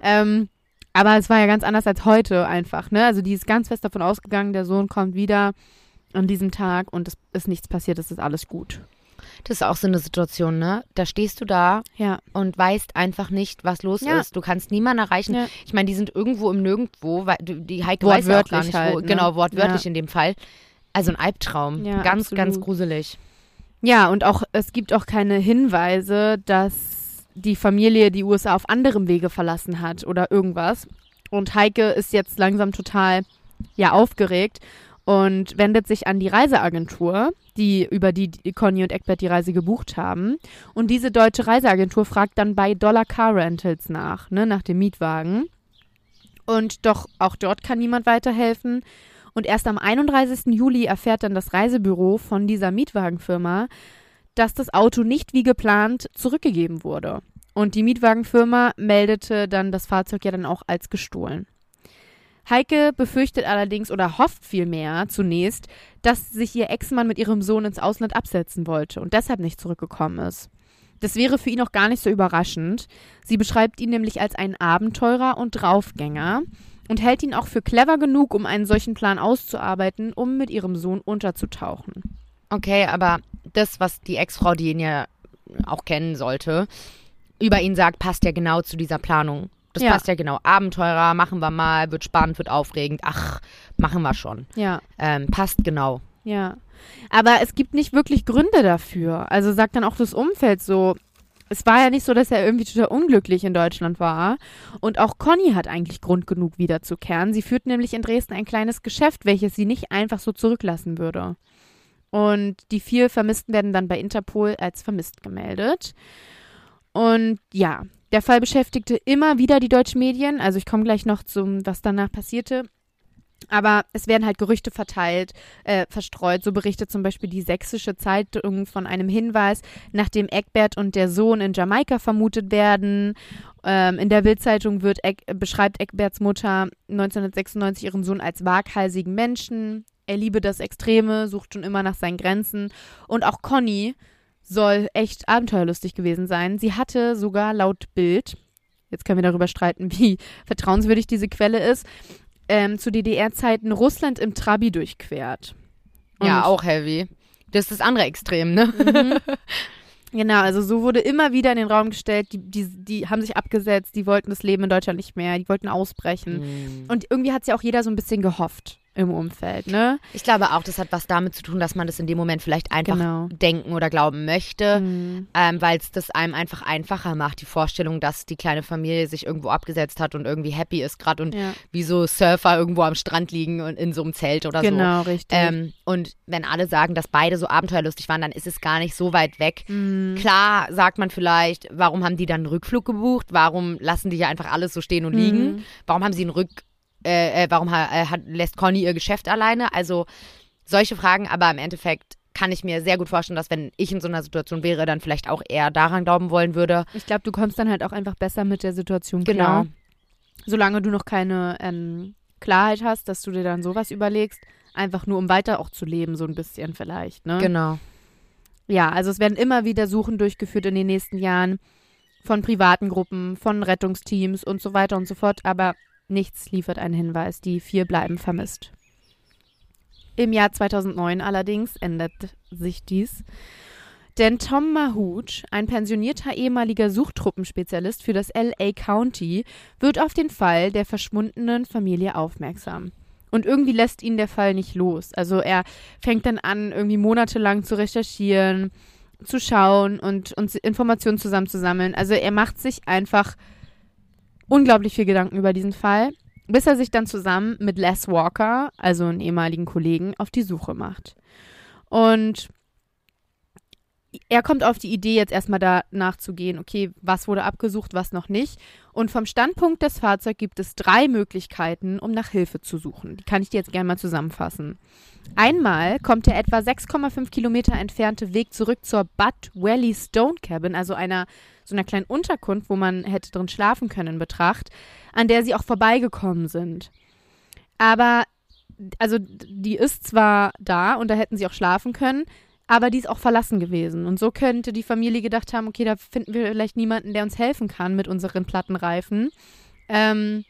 Ähm, aber es war ja ganz anders als heute einfach, ne? Also die ist ganz fest davon ausgegangen, der Sohn kommt wieder an diesem Tag und es ist nichts passiert, es ist alles gut. Das ist auch so eine Situation, ne? Da stehst du da Ja. und weißt einfach nicht, was los Ja. ist. Du kannst niemanden erreichen. Ja. Ich meine, die sind irgendwo im Nirgendwo, weil die Heike weiß auch gar nicht, wo. halt, ne? Genau, wortwörtlich in dem Fall. Also ein Albtraum. Ja, ganz, absolut. ganz gruselig. Ja, und auch es gibt auch keine Hinweise, dass die Familie die USA auf anderem Wege verlassen hat oder irgendwas. Und Heike ist jetzt langsam total ja aufgeregt und wendet sich an die Reiseagentur, die über die Conny und Eckbert die Reise gebucht haben. Und diese deutsche Reiseagentur fragt dann bei Dollar Car Rentals nach, ne, nach dem Mietwagen. Und doch auch dort kann niemand weiterhelfen. Und erst am 31. Juli erfährt dann das Reisebüro von dieser Mietwagenfirma, dass das Auto nicht wie geplant zurückgegeben wurde. Und die Mietwagenfirma meldete dann das Fahrzeug ja dann auch als gestohlen. Heike befürchtet allerdings oder hofft vielmehr zunächst, dass sich ihr Ex-Mann mit ihrem Sohn ins Ausland absetzen wollte und deshalb nicht zurückgekommen ist. Das wäre für ihn auch gar nicht so überraschend. Sie beschreibt ihn nämlich als einen Abenteurer und Draufgänger und hält ihn auch für clever genug, um einen solchen Plan auszuarbeiten, um mit ihrem Sohn unterzutauchen. Okay, aber das, was die Ex-Frau, die ihn ja auch kennen sollte, über ihn sagt, passt ja genau zu dieser Planung. Das Ja. passt ja genau. Abenteurer, machen wir mal, wird spannend, wird aufregend. Ach, machen wir schon. Ja, Ähm, passt genau. ja. Aber es gibt nicht wirklich Gründe dafür. Also sagt dann auch das Umfeld so. Es war ja nicht so, dass er irgendwie total unglücklich in Deutschland war. Und auch Conny hat eigentlich Grund genug, wiederzukehren. Sie führt nämlich in Dresden ein kleines Geschäft, welches sie nicht einfach so zurücklassen würde. Und die vier Vermissten werden dann bei Interpol als vermisst gemeldet. Und ja, der Fall beschäftigte immer wieder die deutschen Medien. Also ich komme gleich noch zum, was danach passierte. Aber es werden halt Gerüchte verteilt, äh, verstreut. So berichtet zum Beispiel die Sächsische Zeitung von einem Hinweis, nachdem Eckbert und der Sohn in Jamaika vermutet werden. Ähm, in der Bildzeitung Eck, beschreibt Eckberts Mutter 1996 ihren Sohn als waghalsigen Menschen. Er liebe das Extreme, sucht schon immer nach seinen Grenzen. Und auch Conny soll echt abenteuerlustig gewesen sein. Sie hatte sogar laut Bild, jetzt können wir darüber streiten, wie vertrauenswürdig diese Quelle ist, ähm, zu DDR-Zeiten Russland im Trabi durchquert. ja, Und- auch heavy. Das ist das andere Extrem, ne? Mhm. Genau, also so wurde immer wieder in den Raum gestellt, die, die, die haben sich abgesetzt, die wollten das Leben in Deutschland nicht mehr, die wollten ausbrechen. Mhm. Und irgendwie hat ja auch jeder so ein bisschen gehofft im Umfeld, ne? Ich glaube auch, das hat was damit zu tun, dass man das in dem Moment vielleicht einfach Genau. denken oder glauben möchte, Mhm. ähm, weil es das einem einfach einfacher macht, die Vorstellung, dass die kleine Familie sich irgendwo abgesetzt hat und irgendwie happy ist gerade und Ja. wie so Surfer irgendwo am Strand liegen und in so einem Zelt oder so. Genau, richtig. Ähm, und wenn alle sagen, dass beide so abenteuerlustig waren, dann ist es gar nicht so weit weg. Mhm. Klar sagt man vielleicht, warum haben die dann einen Rückflug gebucht? Warum lassen die hier einfach alles so stehen und liegen? Mhm. Warum haben sie einen Rück äh, äh, warum äh, hat, lässt Conny ihr Geschäft alleine? Also solche Fragen, aber im Endeffekt kann ich mir sehr gut vorstellen, dass wenn ich in so einer Situation wäre, dann vielleicht auch eher daran glauben wollen würde. Ich glaube, du kommst dann halt auch einfach besser mit der Situation Genau. klar. Solange du noch keine ähm, Klarheit hast, dass du dir dann sowas überlegst, einfach nur um weiter auch zu leben, so ein bisschen vielleicht. Ne? Genau. Ja, also es werden immer wieder Suchen durchgeführt in den nächsten Jahren von privaten Gruppen, von Rettungsteams und so weiter und so fort, aber nichts liefert einen Hinweis. Die vier bleiben vermisst. Im Jahr 2009 allerdings ändert sich dies. Denn Tom Mahut, ein pensionierter ehemaliger Suchtruppenspezialist für das LA County, wird auf den Fall der verschwundenen Familie aufmerksam. Und irgendwie lässt ihn der Fall nicht los. Also er fängt dann an, irgendwie monatelang zu recherchieren, zu schauen und, und Informationen zusammenzusammeln. Also er macht sich einfach unglaublich viel Gedanken über diesen Fall, bis er sich dann zusammen mit Les Walker, also einem ehemaligen Kollegen, auf die Suche macht. Und er kommt auf die Idee, jetzt erstmal danach zu gehen, okay, was wurde abgesucht, was noch nicht. Und vom Standpunkt des Fahrzeugs gibt es drei Möglichkeiten, um nach Hilfe zu suchen. Die kann ich dir jetzt gerne mal zusammenfassen. Einmal kommt der etwa 6,5 Kilometer entfernte Weg zurück zur Butt Valley Stone Cabin, also einer so einer kleinen Unterkunft, wo man hätte drin schlafen können, in Betracht, an der sie auch vorbeigekommen sind. Aber, also die ist zwar da und da hätten sie auch schlafen können, aber die ist auch verlassen gewesen. Und so könnte die Familie gedacht haben, okay, da finden wir vielleicht niemanden, der uns helfen kann mit unseren Plattenreifen. Ähm,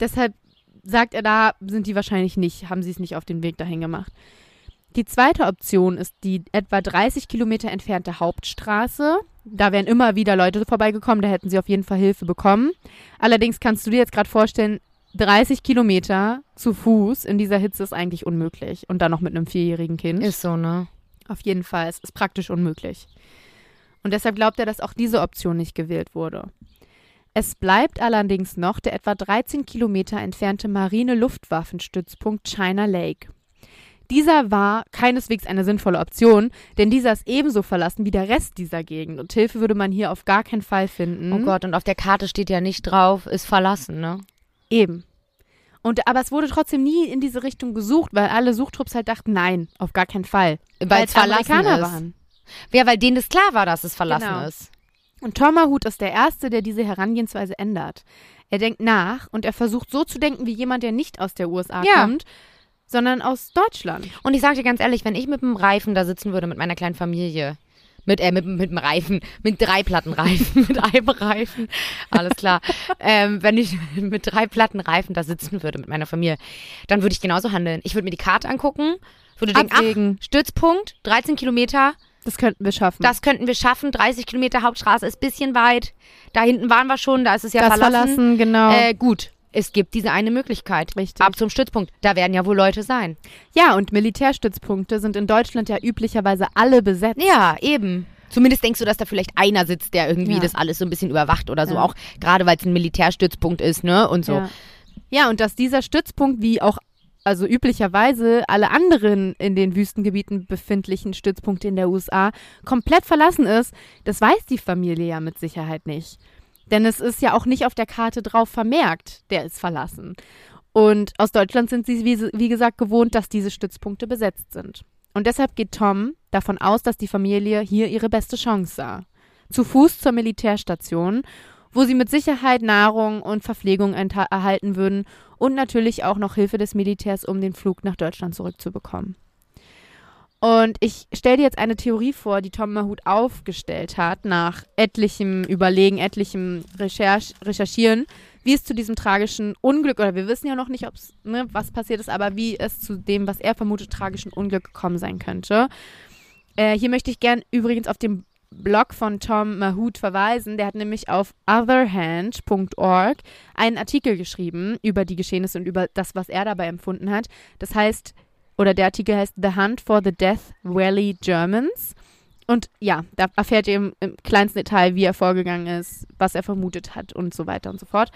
deshalb sagt er, da sind die wahrscheinlich nicht, haben sie es nicht auf den Weg dahin gemacht. Die zweite Option ist die etwa 30 Kilometer entfernte Hauptstraße. Da wären immer wieder Leute vorbeigekommen, da hätten sie auf jeden Fall Hilfe bekommen. Allerdings kannst du dir jetzt gerade vorstellen, 30 Kilometer zu Fuß in dieser Hitze ist eigentlich unmöglich. Und dann noch mit einem vierjährigen Kind. Ist so, ne? Auf jeden Fall, es ist praktisch unmöglich. Und deshalb glaubt er, dass auch diese Option nicht gewählt wurde. Es bleibt allerdings noch der etwa 13 Kilometer entfernte Marine-Luftwaffenstützpunkt China Lake. Dieser war keineswegs eine sinnvolle Option, denn dieser ist ebenso verlassen wie der Rest dieser Gegend und Hilfe würde man hier auf gar keinen Fall finden. Oh Gott, und auf der Karte steht ja nicht drauf, ist verlassen, ne? Eben. Und, aber es wurde trotzdem nie in diese Richtung gesucht, weil alle Suchtrupps halt dachten, nein, auf gar keinen Fall. Weil es verlassen Amerikaner ist. waren. Ja, weil denen das klar war, dass es verlassen Genau. ist. Und Tom Mahut ist der Erste, der diese Herangehensweise ändert. Er denkt nach und er versucht so zu denken wie jemand, der nicht aus der USA Ja. kommt, sondern aus Deutschland. Und ich sag dir ganz ehrlich, wenn ich mit dem Reifen da sitzen würde, mit meiner kleinen Familie, mit, äh, mit, mit dem Reifen, mit drei Plattenreifen, mit einem Reifen, alles klar. ähm, wenn ich mit drei Plattenreifen da sitzen würde mit meiner Familie, dann würde ich genauso handeln. Ich würde mir die Karte angucken, würde denken, ach, Stützpunkt, 13 Kilometer, Das könnten wir schaffen. das könnten wir schaffen, 30 Kilometer Hauptstraße ist bisschen weit, da hinten waren wir schon, da ist es ja das verlassen. verlassen, genau. Äh, gut, es gibt diese eine Möglichkeit. Richtig. Ab zum Stützpunkt. Da werden ja wohl Leute sein. ja, und Militärstützpunkte sind in Deutschland ja üblicherweise alle besetzt. Ja, eben. Zumindest denkst du, dass da vielleicht einer sitzt, der irgendwie Ja. das alles so ein bisschen überwacht oder so. Ja. Auch gerade weil es ein Militärstützpunkt ist, ne? Und so. Ja. ja, und dass dieser Stützpunkt, wie auch also üblicherweise alle anderen in den Wüstengebieten befindlichen Stützpunkte in der USA komplett verlassen ist, das weiß die Familie ja mit Sicherheit nicht. Denn es ist ja auch nicht auf der Karte drauf vermerkt, der ist verlassen. Und aus Deutschland sind sie, wie, wie gesagt, gewohnt, dass diese Stützpunkte besetzt sind. Und deshalb geht Tom davon aus, dass die Familie hier ihre beste Chance sah. Zu Fuß zur Militärstation, wo sie mit Sicherheit Nahrung und Verpflegung erhalten würden und natürlich auch noch Hilfe des Militärs, um den Flug nach Deutschland zurückzubekommen. Und ich stelle dir jetzt eine Theorie vor, die Tom Mahut aufgestellt hat, nach etlichem Überlegen, etlichem Recherch Recherchieren, wie es zu diesem tragischen Unglück, oder wir wissen ja noch nicht, ob's, ne, was passiert ist, aber wie es zu dem, was er vermutet, tragischen Unglück gekommen sein könnte. Äh, hier möchte ich gern übrigens auf den Blog von Tom Mahut verweisen. Der hat nämlich auf otherhand.org einen Artikel geschrieben über die Geschehnisse und über das, was er dabei empfunden hat. Das heißt, oder der Artikel heißt The Hunt for the Death Valley Germans. Und ja, da erfährt ihr im, im kleinsten Detail, wie er vorgegangen ist, was er vermutet hat und so weiter und so fort.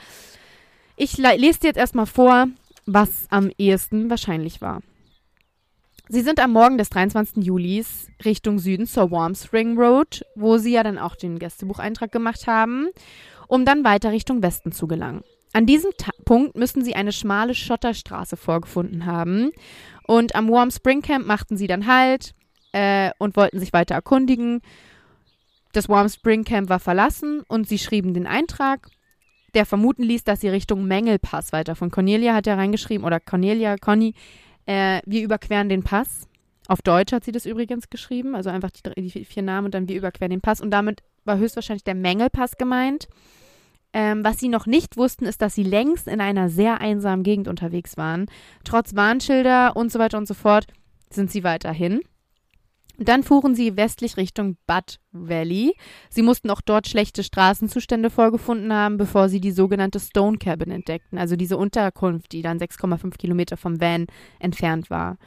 Ich le- lese dir jetzt erstmal vor, was am ehesten wahrscheinlich war. Sie sind am Morgen des 23. Julis Richtung Süden zur Warm Spring Road, wo sie ja dann auch den Gästebucheintrag gemacht haben, um dann weiter Richtung Westen zu gelangen. an diesem Ta Punkt müssen sie eine schmale Schotterstraße vorgefunden haben. Und am Warm Spring Camp machten sie dann Halt äh, und wollten sich weiter erkundigen. Das Warm Spring Camp war verlassen und sie schrieben den Eintrag, der vermuten ließ, dass sie Richtung Mengelpass weiter. Von Cornelia hat er reingeschrieben, oder Cornelia, Conny, äh, wir überqueren den Pass. Auf Deutsch hat sie das übrigens geschrieben, also einfach die, die vier Namen und dann wir überqueren den Pass. Und damit war höchstwahrscheinlich der Mengelpass gemeint. Ähm, was sie noch nicht wussten, ist, dass sie längst in einer sehr einsamen Gegend unterwegs waren. Trotz Warnschilder und so weiter und so fort sind sie weiterhin. Dann fuhren sie westlich Richtung Butt Valley. Sie mussten auch dort schlechte Straßenzustände vorgefunden haben, bevor sie die sogenannte Stone Cabin entdeckten, also diese Unterkunft, die dann 6,5 Kilometer vom Van entfernt war.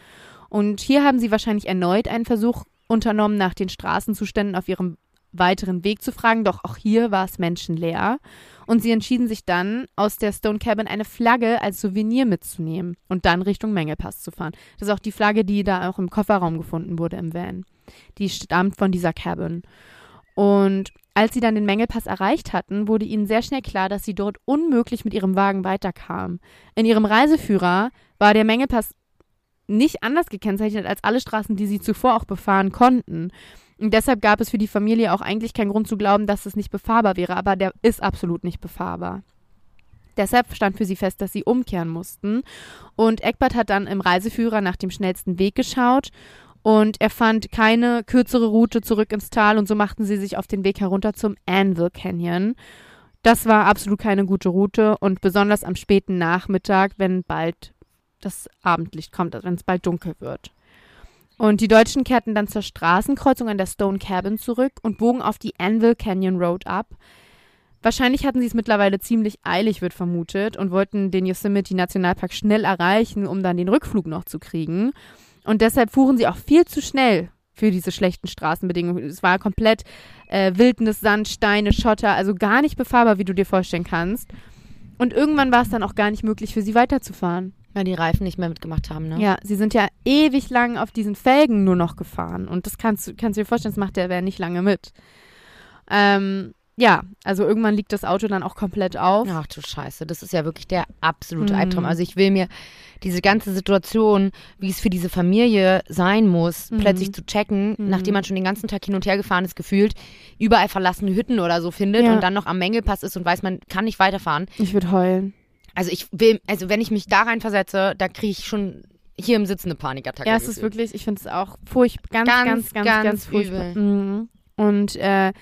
Und hier haben sie wahrscheinlich erneut einen Versuch unternommen, nach den Straßenzuständen auf ihrem weiteren Weg zu fragen, doch auch hier war es menschenleer. Und sie entschieden sich dann, aus der Stone Cabin eine Flagge als Souvenir mitzunehmen und dann Richtung Mengelpass zu fahren. Das ist auch die Flagge, die da auch im Kofferraum gefunden wurde im Van. Die stammt von dieser Cabin. Und als sie dann den Mengelpass erreicht hatten, wurde ihnen sehr schnell klar, dass sie dort unmöglich mit ihrem Wagen weiterkamen. In ihrem Reiseführer war der Mengelpass nicht anders gekennzeichnet als alle Straßen, die sie zuvor auch befahren konnten. Und deshalb gab es für die Familie auch eigentlich keinen Grund zu glauben, dass es nicht befahrbar wäre, aber der ist absolut nicht befahrbar. Deshalb stand für sie fest, dass sie umkehren mussten. Und Eckbert hat dann im Reiseführer nach dem schnellsten Weg geschaut und er fand keine kürzere Route zurück ins Tal und so machten sie sich auf den Weg herunter zum Anvil Canyon. Das war absolut keine gute Route und besonders am späten Nachmittag, wenn bald das Abendlicht kommt, also wenn es bald dunkel wird. Und die Deutschen kehrten dann zur Straßenkreuzung an der Stone Cabin zurück und bogen auf die Anvil Canyon Road ab. Wahrscheinlich hatten sie es mittlerweile ziemlich eilig, wird vermutet, und wollten den Yosemite Nationalpark schnell erreichen, um dann den Rückflug noch zu kriegen. Und deshalb fuhren sie auch viel zu schnell für diese schlechten Straßenbedingungen. Es war komplett äh, Wildnis, Sand, Steine, Schotter, also gar nicht befahrbar, wie du dir vorstellen kannst. Und irgendwann war es dann auch gar nicht möglich, für sie weiterzufahren. Weil die Reifen nicht mehr mitgemacht haben, ne? Ja, sie sind ja ewig lang auf diesen Felgen nur noch gefahren. Und das kannst, kannst du dir vorstellen, das macht der Van nicht lange mit. Ähm, ja, also irgendwann liegt das Auto dann auch komplett auf. Ach du Scheiße, das ist ja wirklich der absolute Mhm. Albtraum. Also ich will mir diese ganze Situation, wie es für diese Familie sein muss, Mhm. plötzlich zu checken, Mhm. nachdem man schon den ganzen Tag hin und her gefahren ist, gefühlt, überall verlassene Hütten oder so findet Ja. und dann noch am Mengelpass ist und weiß, man kann nicht weiterfahren. Ich würde heulen. Also ich will, also wenn ich mich da reinversetze, da kriege ich schon hier im Sitzen eine Panikattacke. Ja, es ist wirklich, ich finde es auch furchtbar, ganz, Ganz, ganz, ganz, furchtbar. Mhm. Und äh,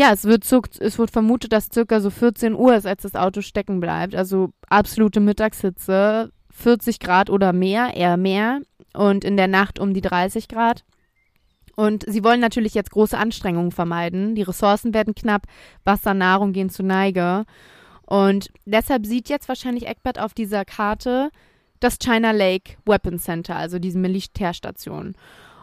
ja, es wird, es wird vermutet, dass circa so 14 Uhr ist, als das Auto stecken bleibt. Also absolute Mittagshitze, 40 Grad oder mehr, eher mehr. Und in der Nacht um die 30 Grad. Und sie wollen natürlich jetzt große Anstrengungen vermeiden. Die Ressourcen werden knapp, Wasser, Nahrung gehen zu Neige. Und deshalb sieht jetzt wahrscheinlich Eckbert auf dieser Karte das China Lake Weapon Center, also diese Militärstation.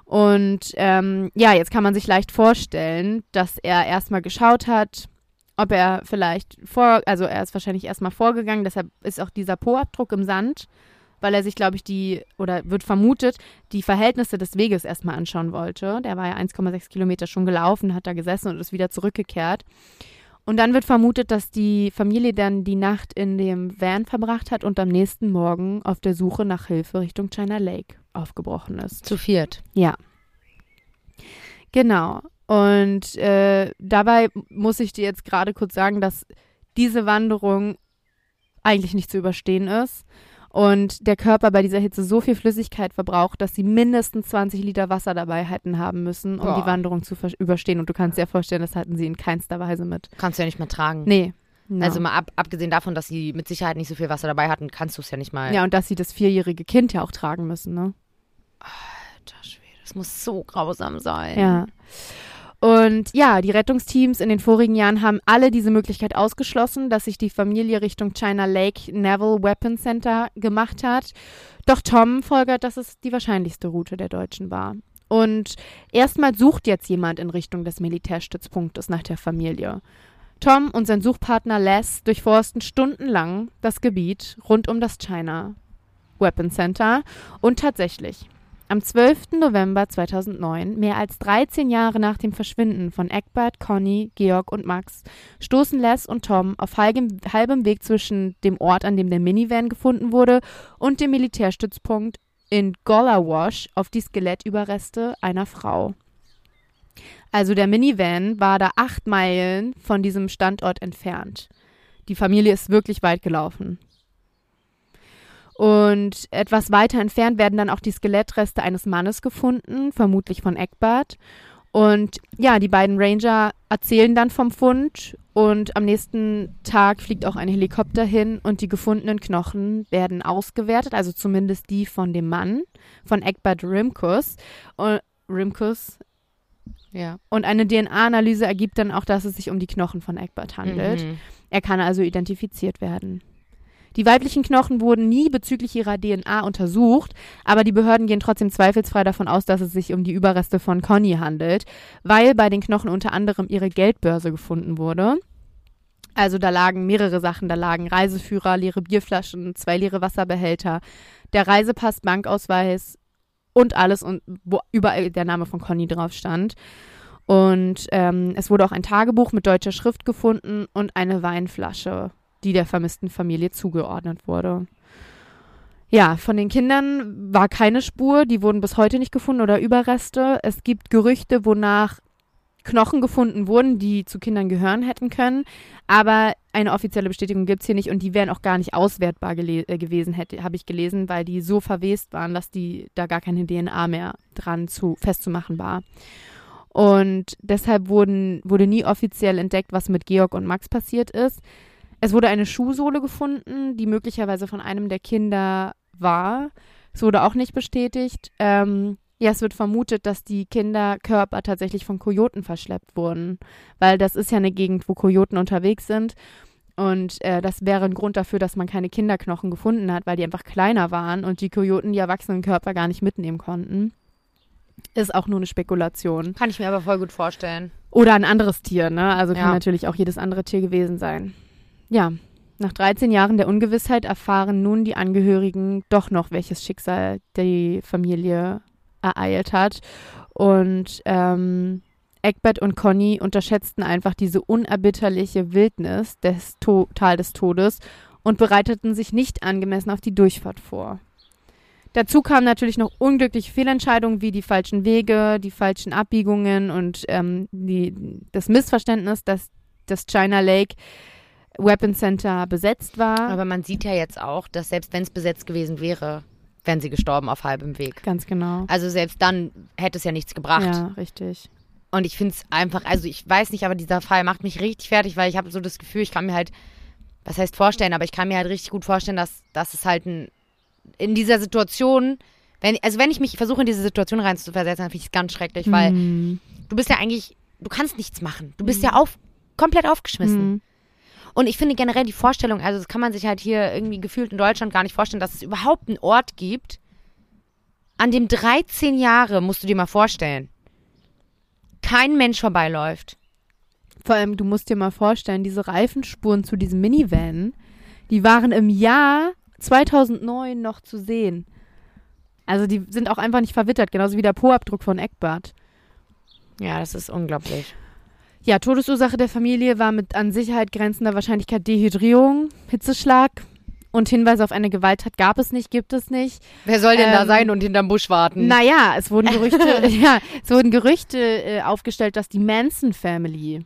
Und ähm, ja, jetzt kann man sich leicht vorstellen, dass er erstmal geschaut hat, ob er vielleicht vor, also er ist wahrscheinlich erstmal vorgegangen, deshalb ist auch dieser Po-Abdruck im Sand, weil er sich, glaube ich, die, oder wird vermutet, die Verhältnisse des Weges erstmal anschauen wollte. Der war ja 1,6 Kilometer schon gelaufen, hat da gesessen und ist wieder zurückgekehrt. Und dann wird vermutet, dass die Familie dann die Nacht in dem Van verbracht hat und am nächsten Morgen auf der Suche nach Hilfe Richtung China Lake aufgebrochen ist. Zu viert. Ja. Genau. Und äh, dabei muss ich dir jetzt gerade kurz sagen, dass diese Wanderung eigentlich nicht zu überstehen ist und der Körper bei dieser Hitze so viel Flüssigkeit verbraucht, dass sie mindestens 20 Liter Wasser dabei hätten haben müssen, um Boah. die Wanderung zu überstehen. Und du kannst dir vorstellen, das hatten sie in keinster Weise mit. Kannst du ja nicht mehr tragen. Nee. No. Also mal ab, abgesehen davon, dass sie mit Sicherheit nicht so viel Wasser dabei hatten, kannst du es ja nicht mal. ja, und dass sie das vierjährige Kind ja auch tragen müssen, ne? Alter Schwede, das muss so grausam sein. Ja. Und ja, die Rettungsteams in den vorigen Jahren haben alle diese Möglichkeit ausgeschlossen, dass sich die Familie Richtung China Lake Naval Weapon Center gemacht hat. Doch Tom folgert, dass es die wahrscheinlichste Route der Deutschen war. Und erstmal sucht jetzt jemand in Richtung des Militärstützpunktes nach der Familie. Tom und sein Suchpartner Les durchforsten stundenlang das Gebiet rund um das China Weapon Center und tatsächlich, Am 12. November 2009, mehr als 13 Jahre nach dem Verschwinden von Egbert, Conny, Georg und Max, stoßen Les und Tom auf halbem, halbem Weg zwischen dem Ort, an dem der Minivan gefunden wurde, und dem Militärstützpunkt in Golawash auf die Skelettüberreste einer Frau. Also der Minivan war da acht Meilen von diesem Standort entfernt. Die Familie ist wirklich weit gelaufen. Und etwas weiter entfernt werden dann auch die Skelettreste eines Mannes gefunden, vermutlich von Eckbart. Und ja, die beiden Ranger erzählen dann vom Fund und am nächsten Tag fliegt auch ein Helikopter hin und die gefundenen Knochen werden ausgewertet, also zumindest die von dem Mann, von Eckbert Rimkus. Und Rimkus, ja. Und eine DNA-Analyse ergibt dann auch, dass es sich um die Knochen von Eckbert handelt. Mhm. Er kann also identifiziert werden. Die weiblichen Knochen wurden nie bezüglich ihrer DNA untersucht, aber die Behörden gehen trotzdem zweifelsfrei davon aus, dass es sich um die Überreste von Conny handelt, weil bei den Knochen unter anderem ihre Geldbörse gefunden wurde. Also da lagen mehrere Sachen, da lagen Reiseführer, leere Bierflaschen, zwei leere Wasserbehälter, der Reisepass, Bankausweis und alles, und wo überall der Name von Conny drauf stand. Und ähm, es wurde auch ein Tagebuch mit deutscher Schrift gefunden und eine Weinflasche die der vermissten Familie zugeordnet wurde. Ja, von den Kindern war keine Spur, die wurden bis heute nicht gefunden oder Überreste. Es gibt Gerüchte, wonach Knochen gefunden wurden, die zu Kindern gehören hätten können, aber eine offizielle Bestätigung gibt es hier nicht und die wären auch gar nicht auswertbar äh, gewesen, habe ich gelesen, weil die so verwest waren, dass die da gar keine DNA mehr dran zu festzumachen war. Und deshalb wurden, wurde nie offiziell entdeckt, was mit Georg und Max passiert ist. Es wurde eine Schuhsohle gefunden, die möglicherweise von einem der Kinder war. Es wurde auch nicht bestätigt. Ähm, ja, es wird vermutet, dass die Kinderkörper tatsächlich von Kojoten verschleppt wurden, weil das ist ja eine Gegend, wo Kojoten unterwegs sind. Und äh, das wäre ein Grund dafür, dass man keine Kinderknochen gefunden hat, weil die einfach kleiner waren und die Kojoten die erwachsenen Körper gar nicht mitnehmen konnten. Ist auch nur eine Spekulation. Kann ich mir aber voll gut vorstellen. Oder ein anderes Tier, ne? Also kann ja. natürlich auch jedes andere Tier gewesen sein. Ja, nach 13 Jahren der Ungewissheit erfahren nun die Angehörigen doch noch, welches Schicksal die Familie ereilt hat. Und ähm, Egbert und Conny unterschätzten einfach diese unerbitterliche Wildnis des to Tal des Todes und bereiteten sich nicht angemessen auf die Durchfahrt vor. Dazu kamen natürlich noch unglückliche Fehlentscheidungen wie die falschen Wege, die falschen Abbiegungen und ähm, die, das Missverständnis, dass das China Lake Weapon Center besetzt war. Aber man sieht ja jetzt auch, dass selbst wenn es besetzt gewesen wäre, wären sie gestorben auf halbem Weg. Ganz genau. Also selbst dann hätte es ja nichts gebracht. Ja, richtig. Und ich finde es einfach, also ich weiß nicht, aber dieser Fall macht mich richtig fertig, weil ich habe so das Gefühl, ich kann mir halt, was heißt vorstellen, aber ich kann mir halt richtig gut vorstellen, dass, dass es halt ein, in dieser Situation, wenn, also wenn ich mich versuche, in diese Situation reinzuversetzen, dann finde ich es ganz schrecklich, weil mm. du bist ja eigentlich, du kannst nichts machen. Du bist mm. ja auf, komplett aufgeschmissen. Mm. Und ich finde generell die Vorstellung, also das kann man sich halt hier irgendwie gefühlt in Deutschland gar nicht vorstellen, dass es überhaupt einen Ort gibt, an dem 13 Jahre, musst du dir mal vorstellen, kein Mensch vorbeiläuft. Vor allem, du musst dir mal vorstellen, diese Reifenspuren zu diesem Minivan, die waren im Jahr 2009 noch zu sehen. Also die sind auch einfach nicht verwittert, genauso wie der Po-Abdruck von Eckbart. Ja, das ist unglaublich. Ja, Todesursache der Familie war mit an Sicherheit grenzender Wahrscheinlichkeit Dehydrierung, Hitzeschlag und Hinweise auf eine Gewalttat gab es nicht, gibt es nicht. Wer soll denn ähm, da sein und hinterm Busch warten? Naja, es wurden Gerüchte, ja, es wurden Gerüchte äh, aufgestellt, dass die Manson Family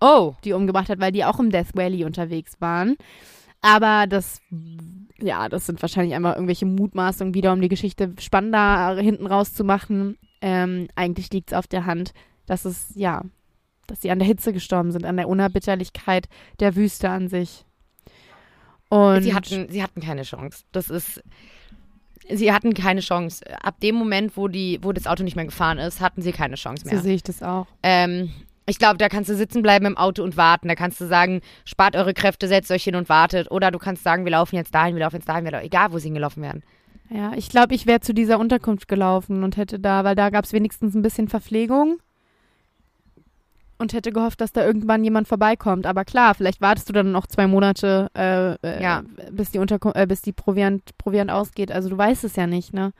oh. die umgebracht hat, weil die auch im Death Valley unterwegs waren. Aber das, ja, das sind wahrscheinlich einfach irgendwelche Mutmaßungen wieder, um die Geschichte spannender hinten rauszumachen. Ähm, eigentlich liegt es auf der Hand, dass es, ja, dass sie an der Hitze gestorben sind, an der Unerbitterlichkeit der Wüste an sich. Und sie hatten, sie hatten keine Chance. Das ist, sie hatten keine Chance. Ab dem Moment, wo die, wo das Auto nicht mehr gefahren ist, hatten sie keine Chance mehr. So sehe ich das auch. Ähm, ich glaube, da kannst du sitzen bleiben im Auto und warten. Da kannst du sagen, spart eure Kräfte, setzt euch hin und wartet. Oder du kannst sagen, wir laufen jetzt dahin, wir laufen jetzt dahin, wir laufen, egal wo sie hingelaufen werden. Ja, ich glaube, ich wäre zu dieser Unterkunft gelaufen und hätte da, weil da gab es wenigstens ein bisschen Verpflegung und hätte gehofft, dass da irgendwann jemand vorbeikommt. Aber klar, vielleicht wartest du dann noch zwei Monate, äh, äh, ja. bis die, Unterko äh, bis die Proviant, Proviant ausgeht. Also du weißt es ja nicht, ne?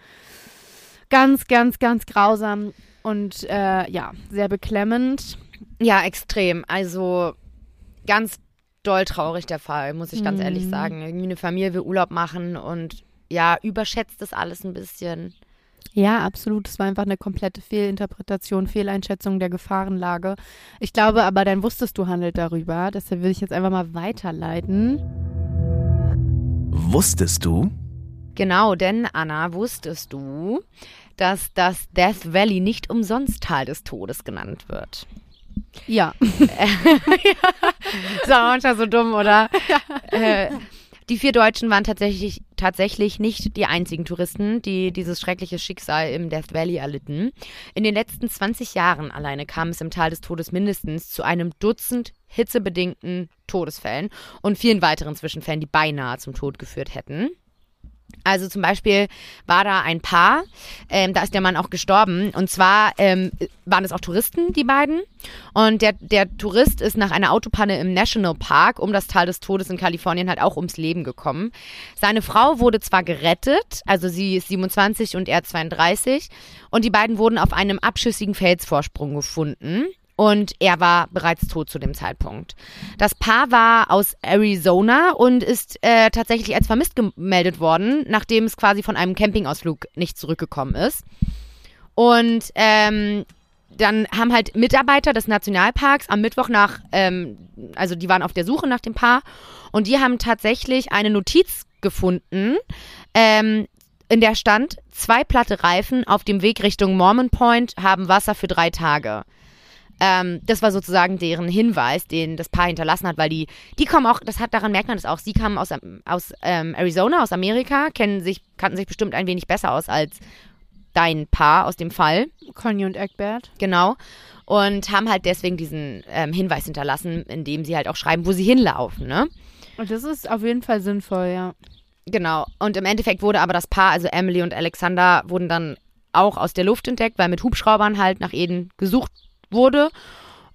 ganz, ganz, ganz grausam und äh, ja, sehr beklemmend. Ja, extrem. Also ganz doll traurig der Fall, muss ich ganz Mhm. ehrlich sagen. Irgendwie eine Familie will Urlaub machen und ja, überschätzt das alles ein bisschen. Ja, absolut. Es war einfach eine komplette Fehlinterpretation, Fehleinschätzung der Gefahrenlage. Ich glaube aber, dann wusstest du handelt darüber. Deshalb will ich jetzt einfach mal weiterleiten. Wusstest du? Genau, denn Anna, wusstest du, dass das Death Valley nicht umsonst Tal des Todes genannt wird? Ja. Ist auch manchmal so dumm, oder? äh, die vier Deutschen waren tatsächlich, tatsächlich nicht die einzigen Touristen, die dieses schreckliche Schicksal im Death Valley erlitten. In den letzten 20 Jahren alleine kam es im Tal des Todes mindestens zu einem Dutzend hitzebedingten Todesfällen und vielen weiteren Zwischenfällen, die beinahe zum Tod geführt hätten. Also zum Beispiel war da ein Paar, ähm, da ist der Mann auch gestorben. Und zwar ähm, waren es auch Touristen, die beiden. Und der, der Tourist ist nach einer Autopanne im National Park um das Tal des Todes in Kalifornien halt auch ums Leben gekommen. Seine Frau wurde zwar gerettet, also sie ist 27 und er 32. Und die beiden wurden auf einem abschüssigen Felsvorsprung gefunden. Und er war bereits tot zu dem Zeitpunkt. Das Paar war aus Arizona und ist äh, tatsächlich als vermisst gemeldet worden, nachdem es quasi von einem Campingausflug nicht zurückgekommen ist. Und ähm, dann haben halt Mitarbeiter des Nationalparks am Mittwoch nach, ähm, also die waren auf der Suche nach dem Paar und die haben tatsächlich eine Notiz gefunden, ähm, in der stand, zwei platte Reifen auf dem Weg Richtung Mormon Point haben Wasser für drei Tage. Ähm, das war sozusagen deren Hinweis, den das Paar hinterlassen hat, weil die, die kommen auch, das hat, daran merkt man das auch, sie kamen aus, aus ähm, Arizona, aus Amerika, kennen sich, kannten sich bestimmt ein wenig besser aus als dein Paar aus dem Fall. Conny und Eckbert. Genau. Und haben halt deswegen diesen ähm, Hinweis hinterlassen, indem sie halt auch schreiben, wo sie hinlaufen, ne? Und das ist auf jeden Fall sinnvoll, ja. Genau. Und im Endeffekt wurde aber das Paar, also Emily und Alexander, wurden dann auch aus der Luft entdeckt, weil mit Hubschraubern halt nach ihnen gesucht wurde.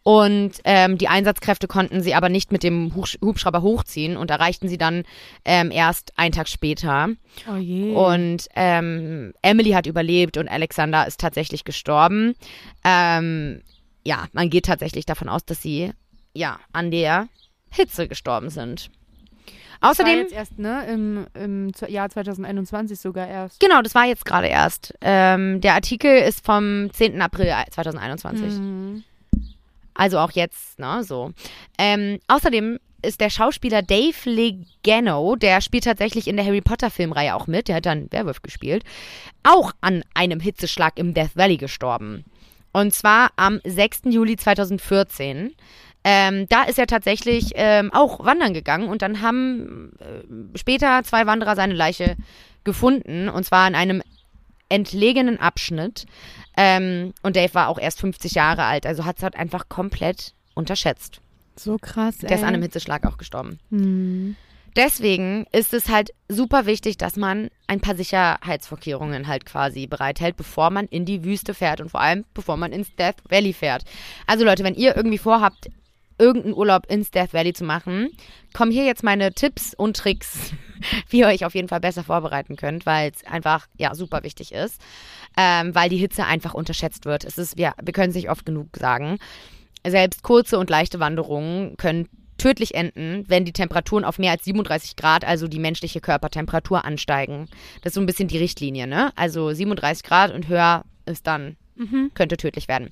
Und ähm, die Einsatzkräfte konnten sie aber nicht mit dem Hubsch- Hubschrauber hochziehen und erreichten sie dann ähm, erst einen Tag später. Oh je. Und ähm, Emily hat überlebt und Alexander ist tatsächlich gestorben. Ähm, ja, man geht tatsächlich davon aus, dass sie ja an der Hitze gestorben sind. Das war Außerdem, jetzt erst, ne, im, im Jahr 2021 sogar erst. genau, das war jetzt gerade erst. Ähm, der Artikel ist vom 10. April 2021. Mhm. Also auch jetzt, ne, so. Ähm, außerdem ist der Schauspieler Dave Legano, der spielt tatsächlich in der Harry Potter Filmreihe auch mit, der hat dann Werwolf gespielt, auch an einem Hitzeschlag im Death Valley gestorben. Und zwar am 6. Juli 2014. Ähm, da ist er tatsächlich ähm, auch wandern gegangen und dann haben äh, später zwei Wanderer seine Leiche gefunden und zwar in einem entlegenen Abschnitt. Ähm, und Dave war auch erst 50 Jahre alt, also hat es halt einfach komplett unterschätzt. So krass, ey. Der ist an einem Hitzeschlag auch gestorben. Mhm. Deswegen ist es halt super wichtig, dass man ein paar Sicherheitsvorkehrungen halt quasi bereithält, bevor man in die Wüste fährt und vor allem bevor man ins Death Valley fährt. Also Leute, wenn ihr irgendwie vorhabt, irgendeinen Urlaub ins Death Valley zu machen, kommen hier jetzt meine Tipps und Tricks, wie ihr euch auf jeden Fall besser vorbereiten könnt, weil es einfach ja super wichtig ist, ähm, weil die Hitze einfach unterschätzt wird. Es ist, wir, wir können es nicht oft genug sagen. Selbst kurze und leichte Wanderungen können tödlich enden, wenn die Temperaturen auf mehr als 37 Grad, also die menschliche Körpertemperatur, ansteigen. Das ist so ein bisschen die Richtlinie, ne? Also 37 Grad und höher ist dann, könnte tödlich werden.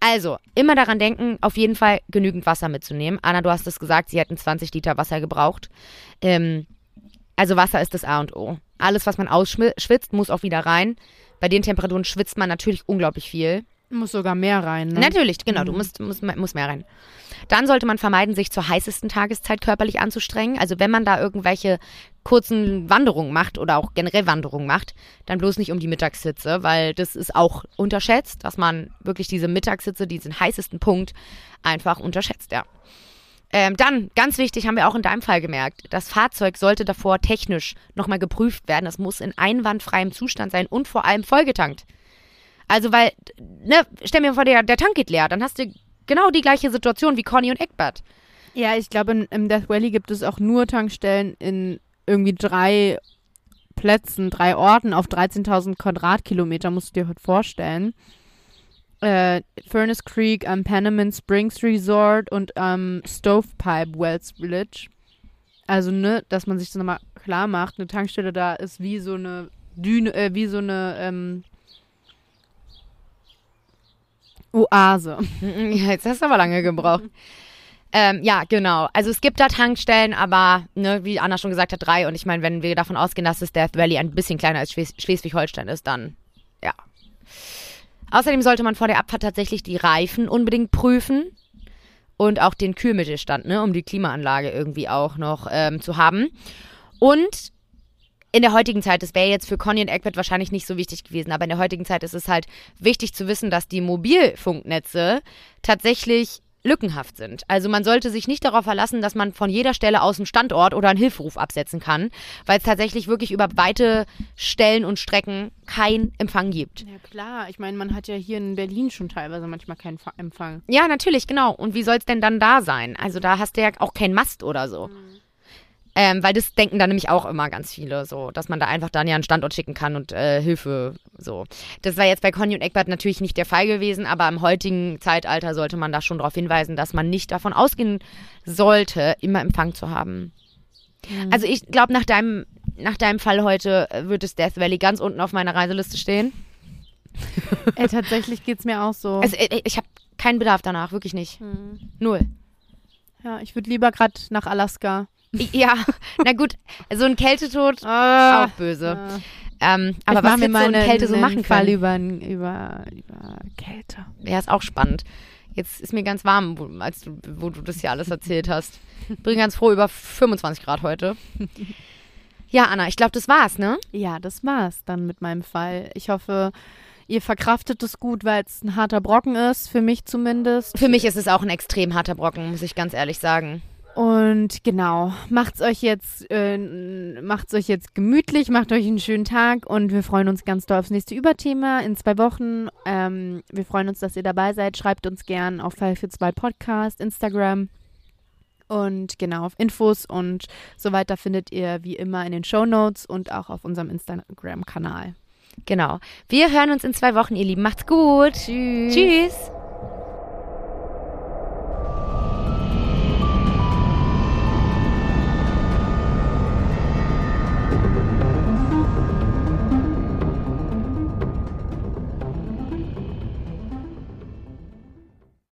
Also, immer daran denken, auf jeden Fall genügend Wasser mitzunehmen. Anna, du hast es gesagt, sie hätten 20 Liter Wasser gebraucht. Ähm, also Wasser ist das A und O. Alles, was man ausschwitzt, muss auch wieder rein. Bei den Temperaturen schwitzt man natürlich unglaublich viel. Muss sogar mehr rein, ne? Natürlich, genau, du musst, musst, musst mehr rein. Dann sollte man vermeiden, sich zur heißesten Tageszeit körperlich anzustrengen. Also wenn man da irgendwelche kurzen Wanderungen macht oder auch generell Wanderungen macht, dann bloß nicht um die Mittagshitze, weil das ist auch unterschätzt, dass man wirklich diese Mittagshitze, diesen heißesten Punkt einfach unterschätzt, ja. Ähm, dann, ganz wichtig, haben wir auch in deinem Fall gemerkt, das Fahrzeug sollte davor technisch nochmal geprüft werden. Es muss in einwandfreiem Zustand sein und vor allem vollgetankt. Also, weil, ne, stell mir vor, der, der Tank geht leer, dann hast du genau die gleiche Situation wie Conny und Eckbert. Ja, ich glaube, im Death Valley gibt es auch nur Tankstellen in irgendwie drei Plätzen, drei Orten auf 13.000 Quadratkilometer, musst du dir heute vorstellen. Äh, Furnace Creek am Panamint Springs Resort und am Stovepipe Wells Village. Also, ne, dass man sich das nochmal klar macht, eine Tankstelle da ist wie so eine Düne, äh, wie so eine ähm, Oase. Jetzt hast du aber lange gebraucht. Ähm, ja, genau. Also es gibt da Tankstellen, aber ne, wie Anna schon gesagt hat, drei. Und ich meine, wenn wir davon ausgehen, dass das Death Valley ein bisschen kleiner als Schles Schleswig-Holstein ist, dann ja. Außerdem sollte man vor der Abfahrt tatsächlich die Reifen unbedingt prüfen und auch den Kühlmittelstand, ne, um die Klimaanlage irgendwie auch noch ähm, zu haben. Und in der heutigen Zeit, das wäre jetzt für Conny und Egbert wahrscheinlich nicht so wichtig gewesen, aber in der heutigen Zeit ist es halt wichtig zu wissen, dass die Mobilfunknetze tatsächlich lückenhaft sind. Also man sollte sich nicht darauf verlassen, dass man von jeder Stelle aus einen Standort oder einen Hilferuf absetzen kann, weil es tatsächlich wirklich über weite Stellen und Strecken keinen Empfang gibt. Ja klar, ich meine, man hat ja hier in Berlin schon teilweise manchmal keinen Fa- Empfang. Ja, natürlich, genau. Und wie soll es denn dann da sein? Also da hast du ja auch keinen Mast oder so. Ähm, weil das denken dann nämlich auch immer ganz viele, so, dass man da einfach dann ja einen Standort schicken kann und äh, Hilfe so. Das war jetzt bei Conny und Eckbert natürlich nicht der Fall gewesen, aber im heutigen Zeitalter sollte man da schon darauf hinweisen, dass man nicht davon ausgehen sollte, immer Empfang zu haben. Also ich glaube, nach deinem, nach deinem Fall heute äh, wird es Death Valley ganz unten auf meiner Reiseliste stehen. Ey, tatsächlich geht's mir auch so. Also äh, ich habe keinen Bedarf danach, wirklich nicht. Hm. Null. Ja, ich würde lieber gerade nach Alaska. Ja, na gut, so ein Kältetod Ah, auch böse. Ja. Ähm, aber was so mal ein einen- Kälte so machen Fall können? über, über, über Kälte. Ja, ist auch spannend. Jetzt ist mir ganz warm, wo, als du, wo du das hier alles erzählt hast. Bin ganz froh über 25 Grad heute. Ja, Anna, ich glaube, das war's, ne? Ja, das war's dann mit meinem Fall. Ich hoffe, ihr verkraftet es gut, weil es ein harter Brocken ist, für mich zumindest. Für mich ist es auch ein extrem harter Brocken, muss ich ganz ehrlich sagen. Und genau, macht's euch jetzt, äh, macht's euch jetzt gemütlich, macht euch einen schönen Tag und wir freuen uns ganz doll aufs nächste Überthema in zwei Wochen. Ähm, wir freuen uns, dass ihr dabei seid. Schreibt uns gern auf Fall für zwei Podcast, Instagram und genau auf Infos und so weiter findet ihr wie immer in den Show Notes und auch auf unserem Instagram-Kanal. Genau. Wir hören uns in zwei Wochen, ihr Lieben. Macht's gut. Tschüss. Tschüss.